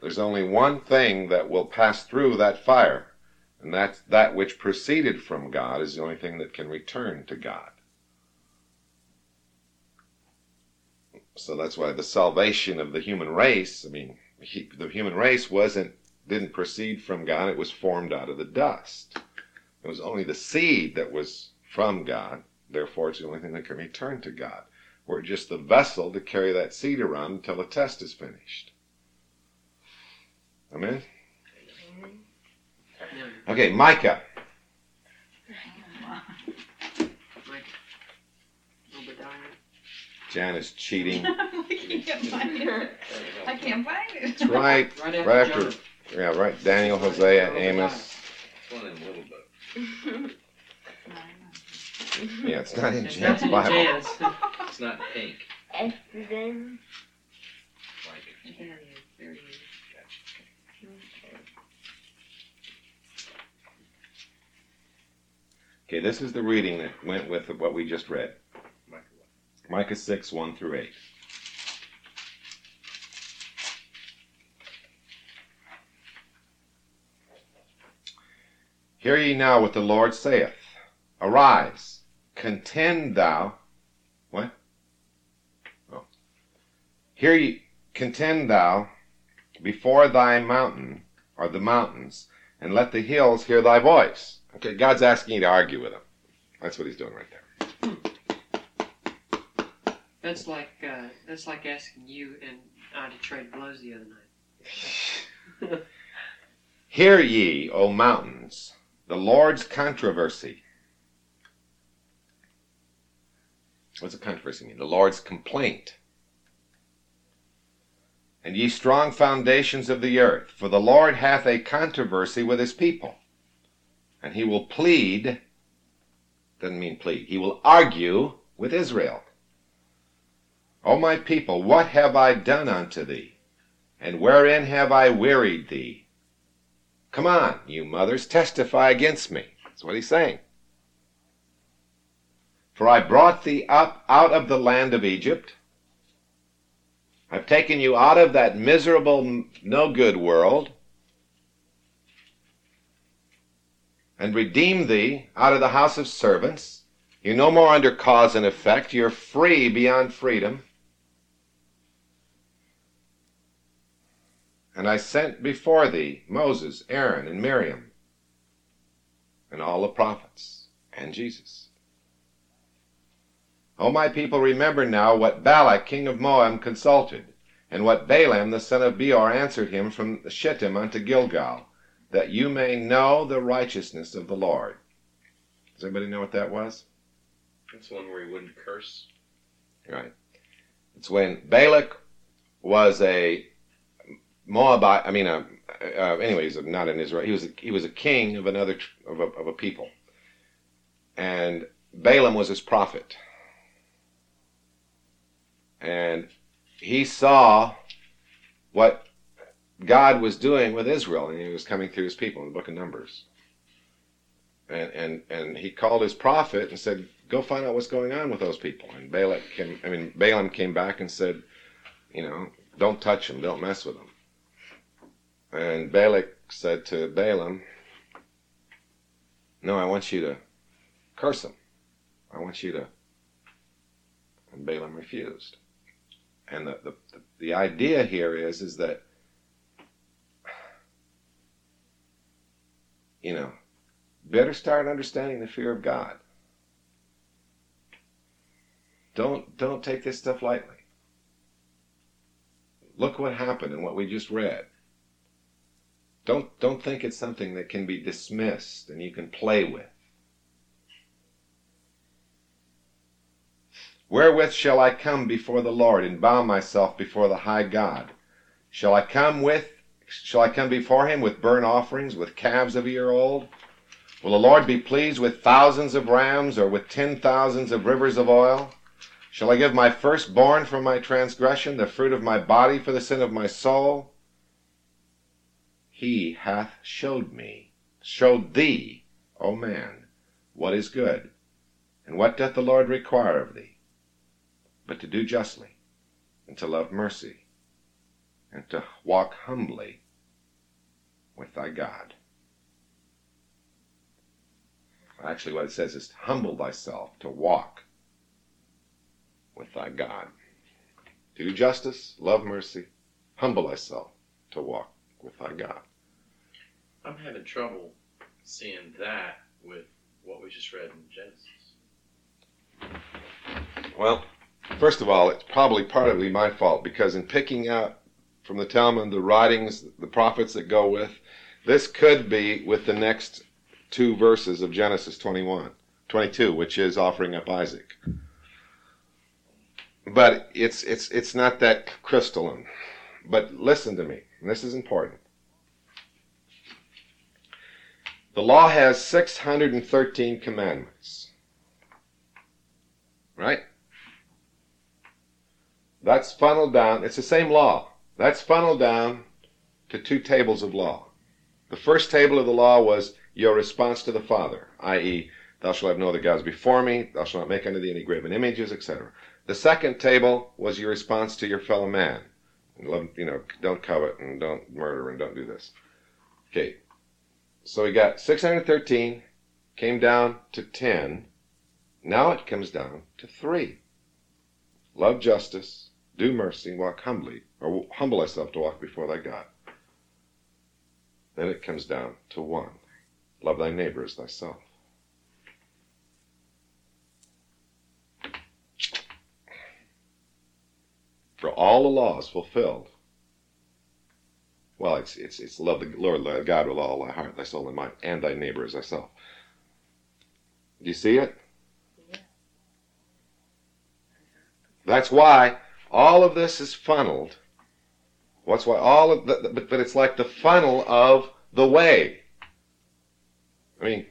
There's only one thing that will pass through that fire, And that's that which proceeded from God is the only thing that can return to God. So that's why the salvation of the human race, I mean, he, the human race wasn't didn't proceed from God, it was formed out of the dust. It was only the seed that was from God, therefore it's the only thing that can return to God. We're just the vessel to carry that seed around until the test is finished. Amen? Okay, Micah. Mike, Jan is cheating. I can't find it. I can't find it. It's right, Right after, right after, yeah, right. Daniel, Hosea, Amos. It's one of them little books. Yeah, it's not in Jan's not Bible. It's not pink. After them, Like it. There he is. There he is. Okay, this is the reading that went with what we just read. Micah 6, 1 through 8. Hear ye now what the Lord saith. Arise, contend thou. What? Oh. Hear ye, contend thou before thy mountain, or the mountains, and let the hills hear thy voice. Okay, God's asking you to argue with him. That's what he's doing right there. That's like uh, that's like asking you and I to trade blows the other night. Hear ye, O mountains, the Lord's controversy. What's a controversy mean? The Lord's complaint. And ye strong foundations of the earth, for the Lord hath a controversy with his people. And he will plead, doesn't mean plead, he will argue with Israel. O my people, what have I done unto thee? And wherein have I wearied thee? Come on, you mothers, testify against me. That's what he's saying. For I brought thee up out of the land of Egypt. I've taken you out of that miserable, no good world and redeem thee out of the house of servants. You're no more under cause and effect. You're free beyond freedom. And I sent before thee Moses, Aaron, and Miriam, and all the prophets, and Jesus. O my people, remember now what Balak king of Moab consulted, and what Balaam the son of Beor answered him from Shittim unto Gilgal, that you may know the righteousness of the Lord. Does anybody know what that was? That's one where he wouldn't curse. Right. It's when Balak was a Moabite. I mean, uh, uh, anyway, he's not in Israel. He was a, he was a king of another of a, of a people, and Balaam was his prophet, and he saw what God was doing with Israel, and he was coming through his people in the Book of Numbers. And and and he called his prophet and said, "Go find out what's going on with those people." And Balak came. I mean, Balaam came back and said, "You know, don't touch them. Don't mess with them." And Balak said to Balaam, No, I want you to curse them. I want you to. And Balaam refused. And the, the, the, the idea here is, is that, you know, better start understanding the fear of God. Don't don't take this stuff lightly. Look what happened and what we just read. Don't don't think it's something that can be dismissed and you can play with. Wherewith shall I come before the Lord and bow myself before the high God? Shall I come with shall I come before him with burnt offerings, with calves of a year old? Will the Lord be pleased with thousands of rams or with ten thousands of rivers of oil? Shall I give my firstborn for my transgression, the fruit of my body for the sin of my soul? He hath showed me, showed thee, O man, what is good, and what doth the Lord require of thee, but to do justly, and to love mercy, and to walk humbly with thy God. Actually, what it says is humble thyself to walk with thy God. To do justice, love mercy, humble thyself to walk with thy God. I'm having trouble seeing that with what we just read in Genesis. Well, first of all, it's probably partly my fault because in picking out from the Talmud the writings, the prophets that go with, this could be with the next two verses of Genesis 21, 22, which is offering up Isaac. But it's it's it's not that crystalline. But listen to me, this is important. The law has 613 commandments. Right? That's funneled down. It's the same law. That's funneled down to two tables of law. The first table of the law was your response to the Father, i.e., thou shalt have no other gods before me, thou shalt not make unto thee any graven images, etc. The second table was your response to your fellow man. Love, you know, don't covet and don't murder and don't do this. Okay. So we got 613, came down to 10. Now it comes down to 3. Love justice, do mercy, walk humbly, or humble thyself to walk before thy God. Then it comes down to 1. Love thy neighbor as thyself. For all the law is fulfilled. Well, it's it's it's love the Lord thy God with all thy heart, thy soul, and mind, and thy neighbor as thyself. Do you see it? That's why all of this is funneled. What's why all of the, but, but it's like the funnel of the way. I mean,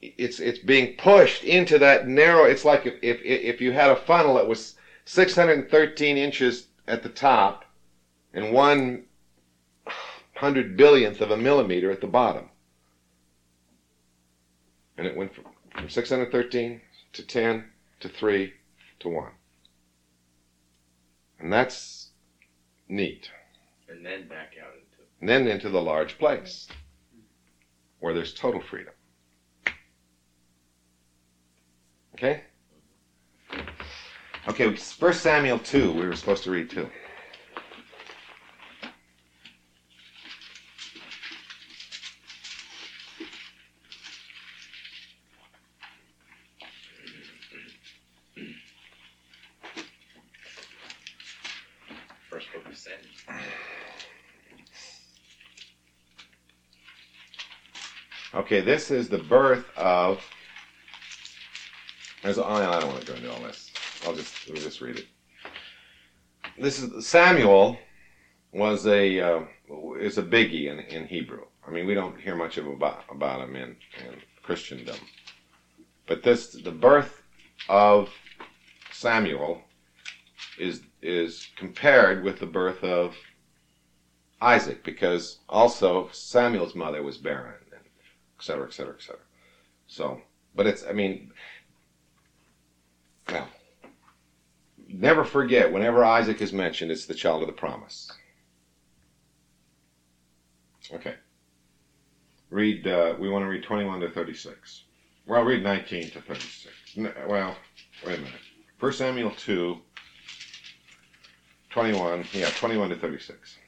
it's it's being pushed into that narrow. It's like if if if you had a funnel that was 613 inches at the top and one hundred billionth of a millimeter at the bottom, and it went from, from 613 to 10 to 3 to 1. And that's neat. And then back out into And then into the large place where there's total freedom. Okay? Okay, First Samuel 2, we were supposed to read 2. first book of Samuel. Okay, this is the birth of. Oh, I don't want to go into all this. I'll just we'll just read it. This is Samuel was a uh, is a biggie in, in Hebrew. I mean, we don't hear much of about about him in, in Christendom, but this the birth of Samuel is is compared with the birth of Isaac because also Samuel's mother was barren, et cetera, et cetera, et cetera. So, but it's I mean, well, never forget whenever Isaac is mentioned, it's the child of the promise. Okay. Read. Uh, we want to read twenty-one to thirty-six. Well, read nineteen to thirty-six. N- well, wait a minute. First Samuel two. 21, yeah, 21 to 36.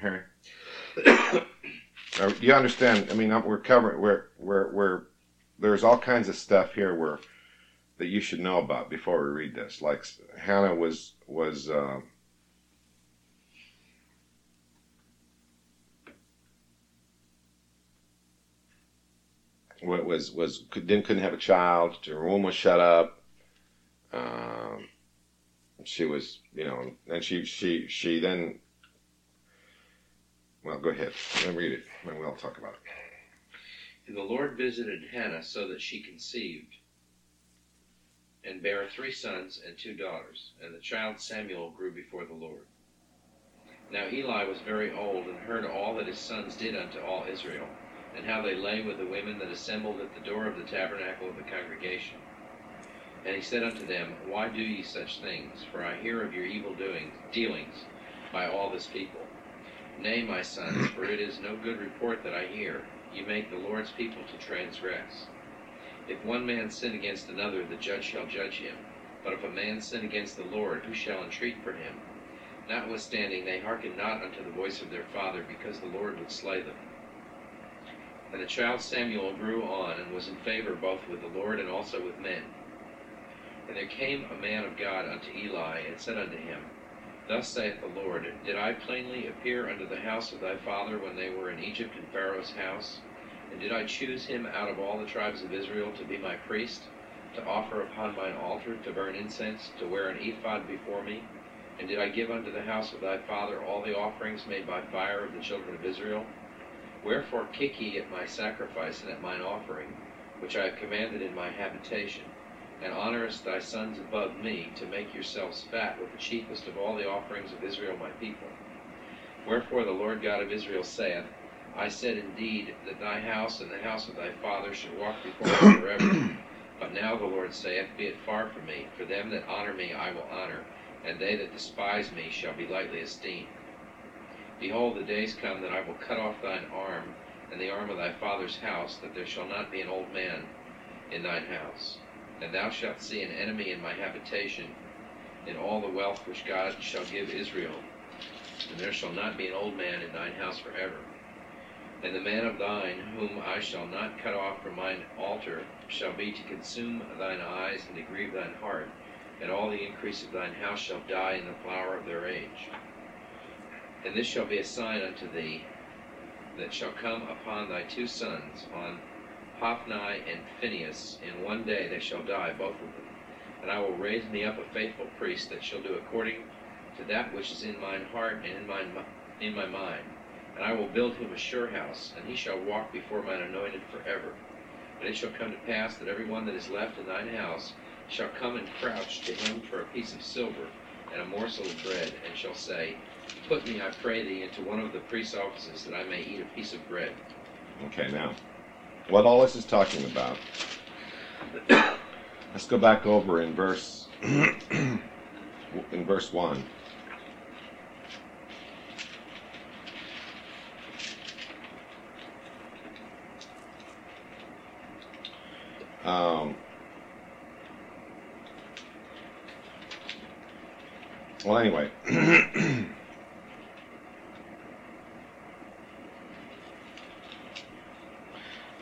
Harry? You understand, I mean, we're covering, we're, we're, we're, there's all kinds of stuff here where, that you should know about before we read this. Like, Hannah was, was, uh, wa- was, was, could, didn't, couldn't have a child, her womb was shut up, um, she was, you know, and she she she then. Well, go ahead. Let me read it, and we'll talk about it. And the Lord visited Hannah so that she conceived and bare three sons and two daughters, and the child Samuel grew before the Lord. Now Eli was very old and heard all that his sons did unto all Israel, and how they lay with the women that assembled at the door of the tabernacle of the congregation. And he said unto them, Why do ye such things? For I hear of your evil doings, dealings by all this people. Nay, my sons, for it is no good report that I hear. You make the Lord's people to transgress. If one man sin against another, the judge shall judge him. But if a man sin against the Lord, who shall entreat for him? Notwithstanding, they hearken not unto the voice of their father, because the Lord would slay them. And the child Samuel grew on, and was in favor both with the Lord and also with men. And there came a man of God unto Eli, and said unto him, Thus saith the Lord, Did I plainly appear unto the house of thy father when they were in Egypt in Pharaoh's house? And did I choose him out of all the tribes of Israel to be my priest, to offer upon mine altar, to burn incense, to wear an ephod before me? And did I give unto the house of thy father all the offerings made by fire of the children of Israel? Wherefore kick ye at my sacrifice and at mine offering, which I have commanded in my habitation? And honorest thy sons above me, to make yourselves fat with the chiefest of all the offerings of Israel my people. Wherefore the Lord God of Israel saith, I said indeed that thy house and the house of thy father should walk before me forever. But now the Lord saith, Be it far from me, for them that honor me I will honor, and they that despise me shall be lightly esteemed. Behold, the days come that I will cut off thine arm, and the arm of thy father's house, that there shall not be an old man in thine house and thou shalt see an enemy in my habitation, in all the wealth which God shall give Israel, and there shall not be an old man in thine house forever. And the man of thine, whom I shall not cut off from mine altar, shall be to consume thine eyes and to grieve thine heart, and all the increase of thine house shall die in the flower of their age. And this shall be a sign unto thee, that shall come upon thy two sons, on Hophni and Phinehas, in one day they shall die, both of them. And I will raise me up a faithful priest that shall do according to that which is in mine heart and in mine in my mind. And I will build him a sure house, and he shall walk before mine anointed forever. And it shall come to pass that every one that is left in thine house shall come and crouch to him for a piece of silver and a morsel of bread, and shall say, Put me, I pray thee, into one of the priest's offices, that I may eat a piece of bread. Okay, now, what all this is talking about. Let's go back over in verse in verse one. Um, well, anyway.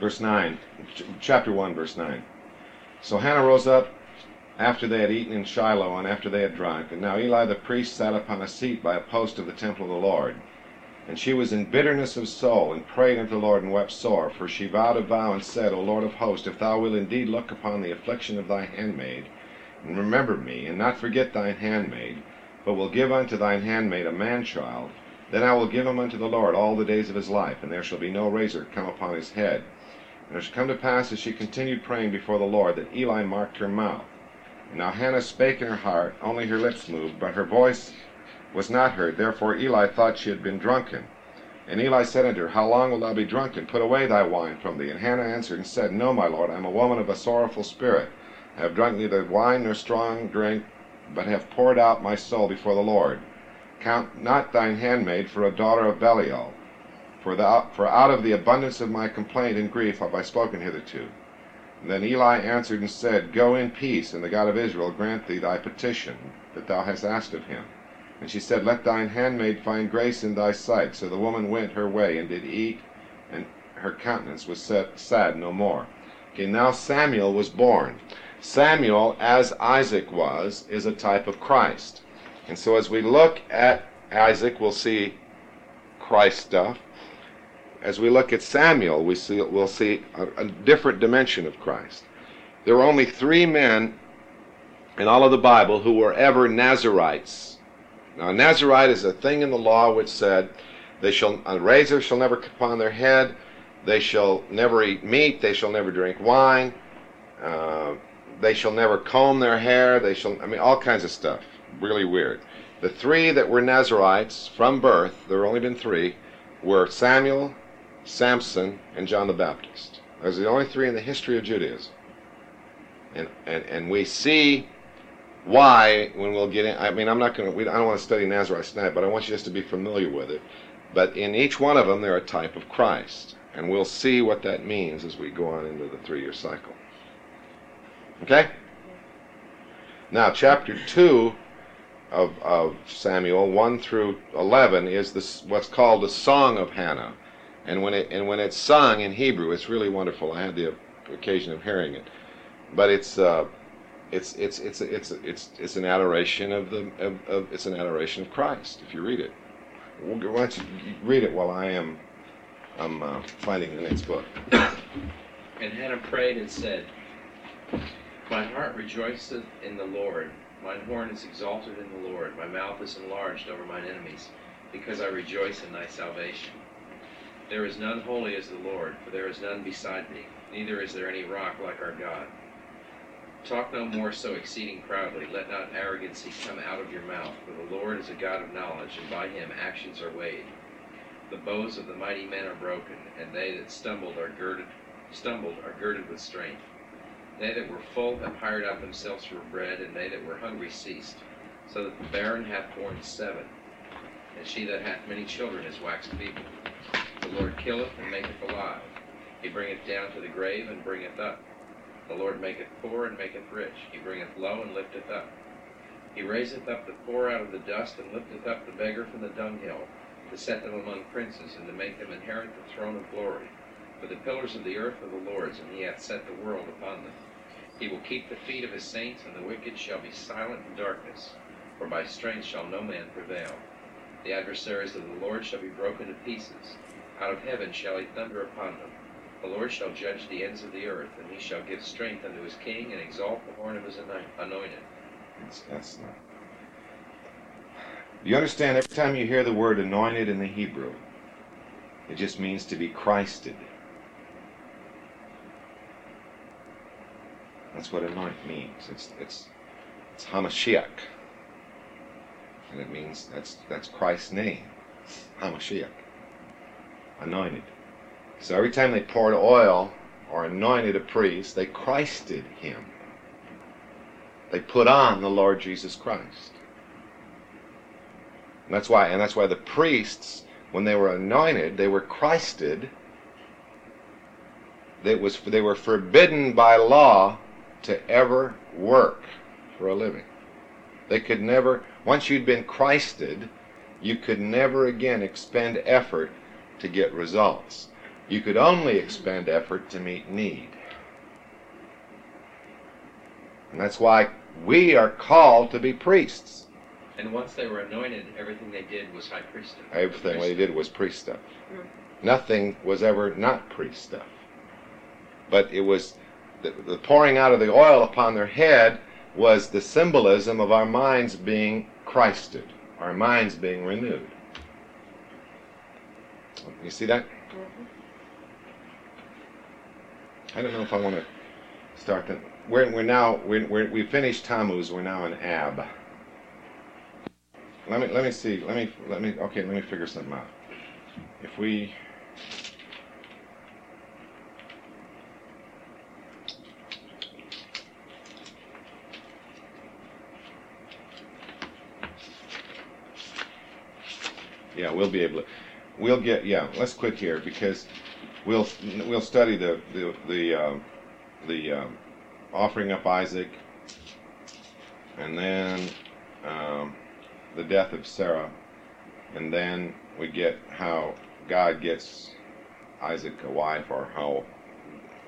verse 9, ch- chapter 1, verse 9. So Hannah rose up after they had eaten in Shiloh and after they had drunk. And now Eli the priest sat upon a seat by a post of the temple of the Lord. And she was in bitterness of soul, and prayed unto the Lord, and wept sore. For she vowed a vow, and said, O Lord of hosts, if thou wilt indeed look upon the affliction of thy handmaid, and remember me, and not forget thine handmaid, but will give unto thine handmaid a man child, then I will give him unto the Lord all the days of his life, and there shall be no razor come upon his head. And it shall come to pass, as she continued praying before the Lord, that Eli marked her mouth. And now Hannah spake in her heart, only her lips moved, but her voice was not heard. Therefore Eli thought she had been drunken. And Eli said unto her, How long wilt thou be drunken? Put away thy wine from thee. And Hannah answered and said, No, my lord, I am a woman of a sorrowful spirit. I have drunk neither wine nor strong drink, but have poured out my soul before the Lord. Count not thine handmaid for a daughter of Belial. For, for out of the abundance of my complaint and grief have I spoken hitherto. And then Eli answered and said, Go in peace, and the God of Israel grant thee thy petition that thou hast asked of him. And she said, Let thine handmaid find grace in thy sight. So the woman went her way and did eat, and her countenance was set, sad no more. Okay, now Samuel was born. Samuel, as Isaac was, is a type of Christ. And so as we look at Isaac, we'll see Christ stuff as we look at Samuel, we see, we'll see a, a, different dimension of Christ. There were only three men in all of the Bible who were ever Nazarites. Now, a Nazarite is a thing in the law which said, "They shall a razor shall never come upon their head, they shall never eat meat, they shall never drink wine, uh, they shall never comb their hair, they shall I mean all kinds of stuff. Really weird. The three that were Nazarites from birth, there have only been three, were Samuel, Samson, and John the Baptist. Those are the only three in the history of Judaism. And, and, and we see why when we'll get in. I mean, I'm not going to, I don't want to study Nazarite tonight, but I want you just to be familiar with it. But in each one of them, they're a type of Christ. And we'll see what that means as we go on into the three year cycle. Okay? Now, chapter 2 of, of Samuel, 1 through 11, is this, what's called the Song of Hannah. And when, it, and when it's sung in Hebrew, it's really wonderful. I had the occasion of hearing it. But it's. Uh, it's it's it's it's it's it's an adoration of the of, of, it's an adoration of Christ if you read it. Why don't you read it while I am I'm uh, finding the next book. And Hannah prayed and said, My heart rejoiceth in the Lord. Mine horn is exalted in the Lord. My mouth is enlarged over mine enemies, because I rejoice in thy salvation. There is none holy as the Lord, for there is none beside thee, neither is there any rock like our God. Talk no more so exceeding proudly. Let not arrogancy come out of your mouth, for the Lord is a God of knowledge, and by him actions are weighed. The bows of the mighty men are broken, and they that stumbled are girded stumbled are girded with strength. They that were full have hired out themselves for bread, and they that were hungry ceased. So that the barren hath borne seven, and she that hath many children is waxed feeble. The Lord killeth and maketh alive. He bringeth down to the grave and bringeth up. The Lord maketh poor and maketh rich. He bringeth low and lifteth up. He raiseth up the poor out of the dust and lifteth up the beggar from the dunghill, to set them among princes and to make them inherit the throne of glory. For the pillars of the earth are the Lord's, and he hath set the world upon them. He will keep the feet of his saints, and the wicked shall be silent in darkness, for by strength shall no man prevail. The adversaries of the Lord shall be broken to pieces. Out of heaven shall he thunder upon them. The Lord shall judge the ends of the earth, and he shall give strength unto his king, and exalt the horn of his anointed. That's, that's not. You understand, every time you hear the word anointed in the Hebrew, it just means to be Christed. That's what anoint means. It's it's it's Hamashiach. And it means that's that's Christ's name. Hamashiach. Anointed. So every time they poured oil or anointed a priest, they Christed him. They put on the Lord Jesus Christ. And that's why, and that's why the priests, when they were anointed, they were Christed. They was they were forbidden by law to ever work for a living. They could never, once you'd been Christed, you could never again expend effort to get results. You could only expend effort to meet need. And that's why we are called to be priests. And once they were anointed, everything they did was high priest stuff. Everything they did was priest stuff. Mm-hmm. Nothing was ever not priest stuff. But it was the, the pouring out of the oil upon their head was the symbolism of our minds being Christed, our minds being renewed. You see that? I don't know if I want to start that. We're, we're now we're, we're, we finished Tammuz. We're now in Ab. Let me let me see. Let me let me okay. Let me figure something out. If we yeah, we'll be able to. We'll get yeah. Let's quit here because we'll we'll study the the the, um, the um, offering up Isaac, and then um, the death of Sarah, and then we get how God gets Isaac a wife, or how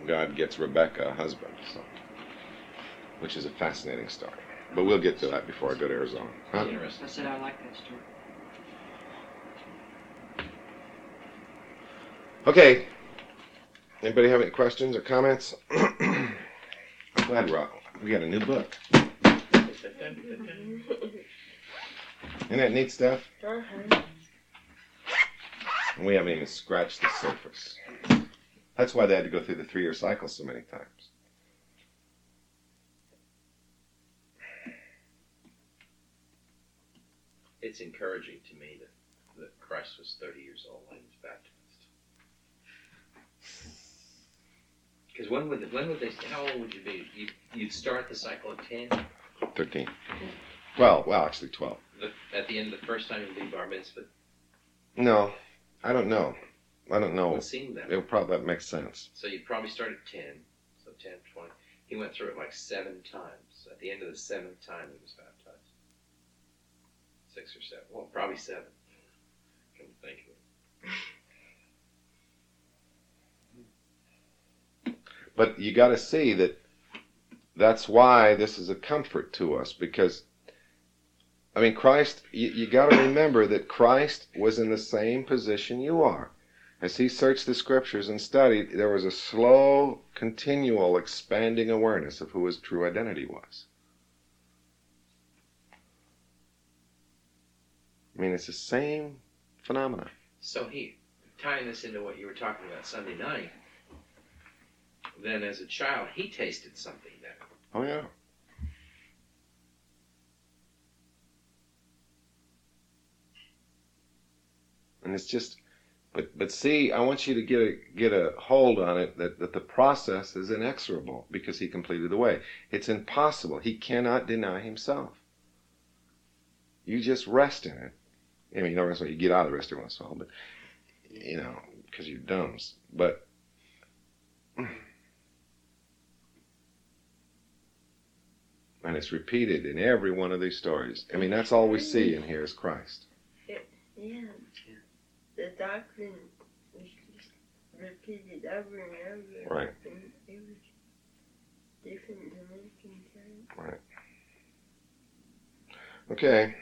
God gets Rebecca a husband. So, which is a fascinating story. But we'll get to that before I go to Arizona. Huh? I said I like that story. Okay. Anybody have any questions or comments? I'm glad we got a new book. Isn't that neat stuff? And we haven't even scratched the surface. That's why they had to go through the three year cycle so many times. It's encouraging to me that, that Christ was 30 years old when he was baptized. Because when would when would they? How old would you be? You you'd start the cycle at 10. 13. Well, well, actually 12. The, at the end of the first time you'd be bar mitzvah. No, I don't know. I don't It know. would seem that. It'll probably that makes sense. So you'd probably start at 10, so 10, 20. He went through it like seven times. At the end of the seventh time, he was baptized. Six or seven. Well, probably seven. Come to think of it. But you got to see that that's why this is a comfort to us because, I mean, Christ, you, you got to remember that Christ was in the same position you are. As he searched the scriptures and studied, there was a slow, continual, expanding awareness of who his true identity was. I mean, it's the same phenomenon. So he, tying this into what you were talking about Sunday night, then as a child, he tasted something then. Oh, yeah. And it's just, but but see, I want you to get a get a hold on it that, that the process is inexorable because he completed the way. It's impossible. He cannot deny himself. You just rest in it. I mean, you don't rest you get out of the rest every once in a while, but you know, because you're dumb. But and it's repeated in every one of these stories. I mean, that's all we see in here is Christ. Yeah. The doctrine was just repeated over and over. Right. And it was different dimensions. of it. Okay.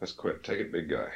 Let's quit. Take it, big guy.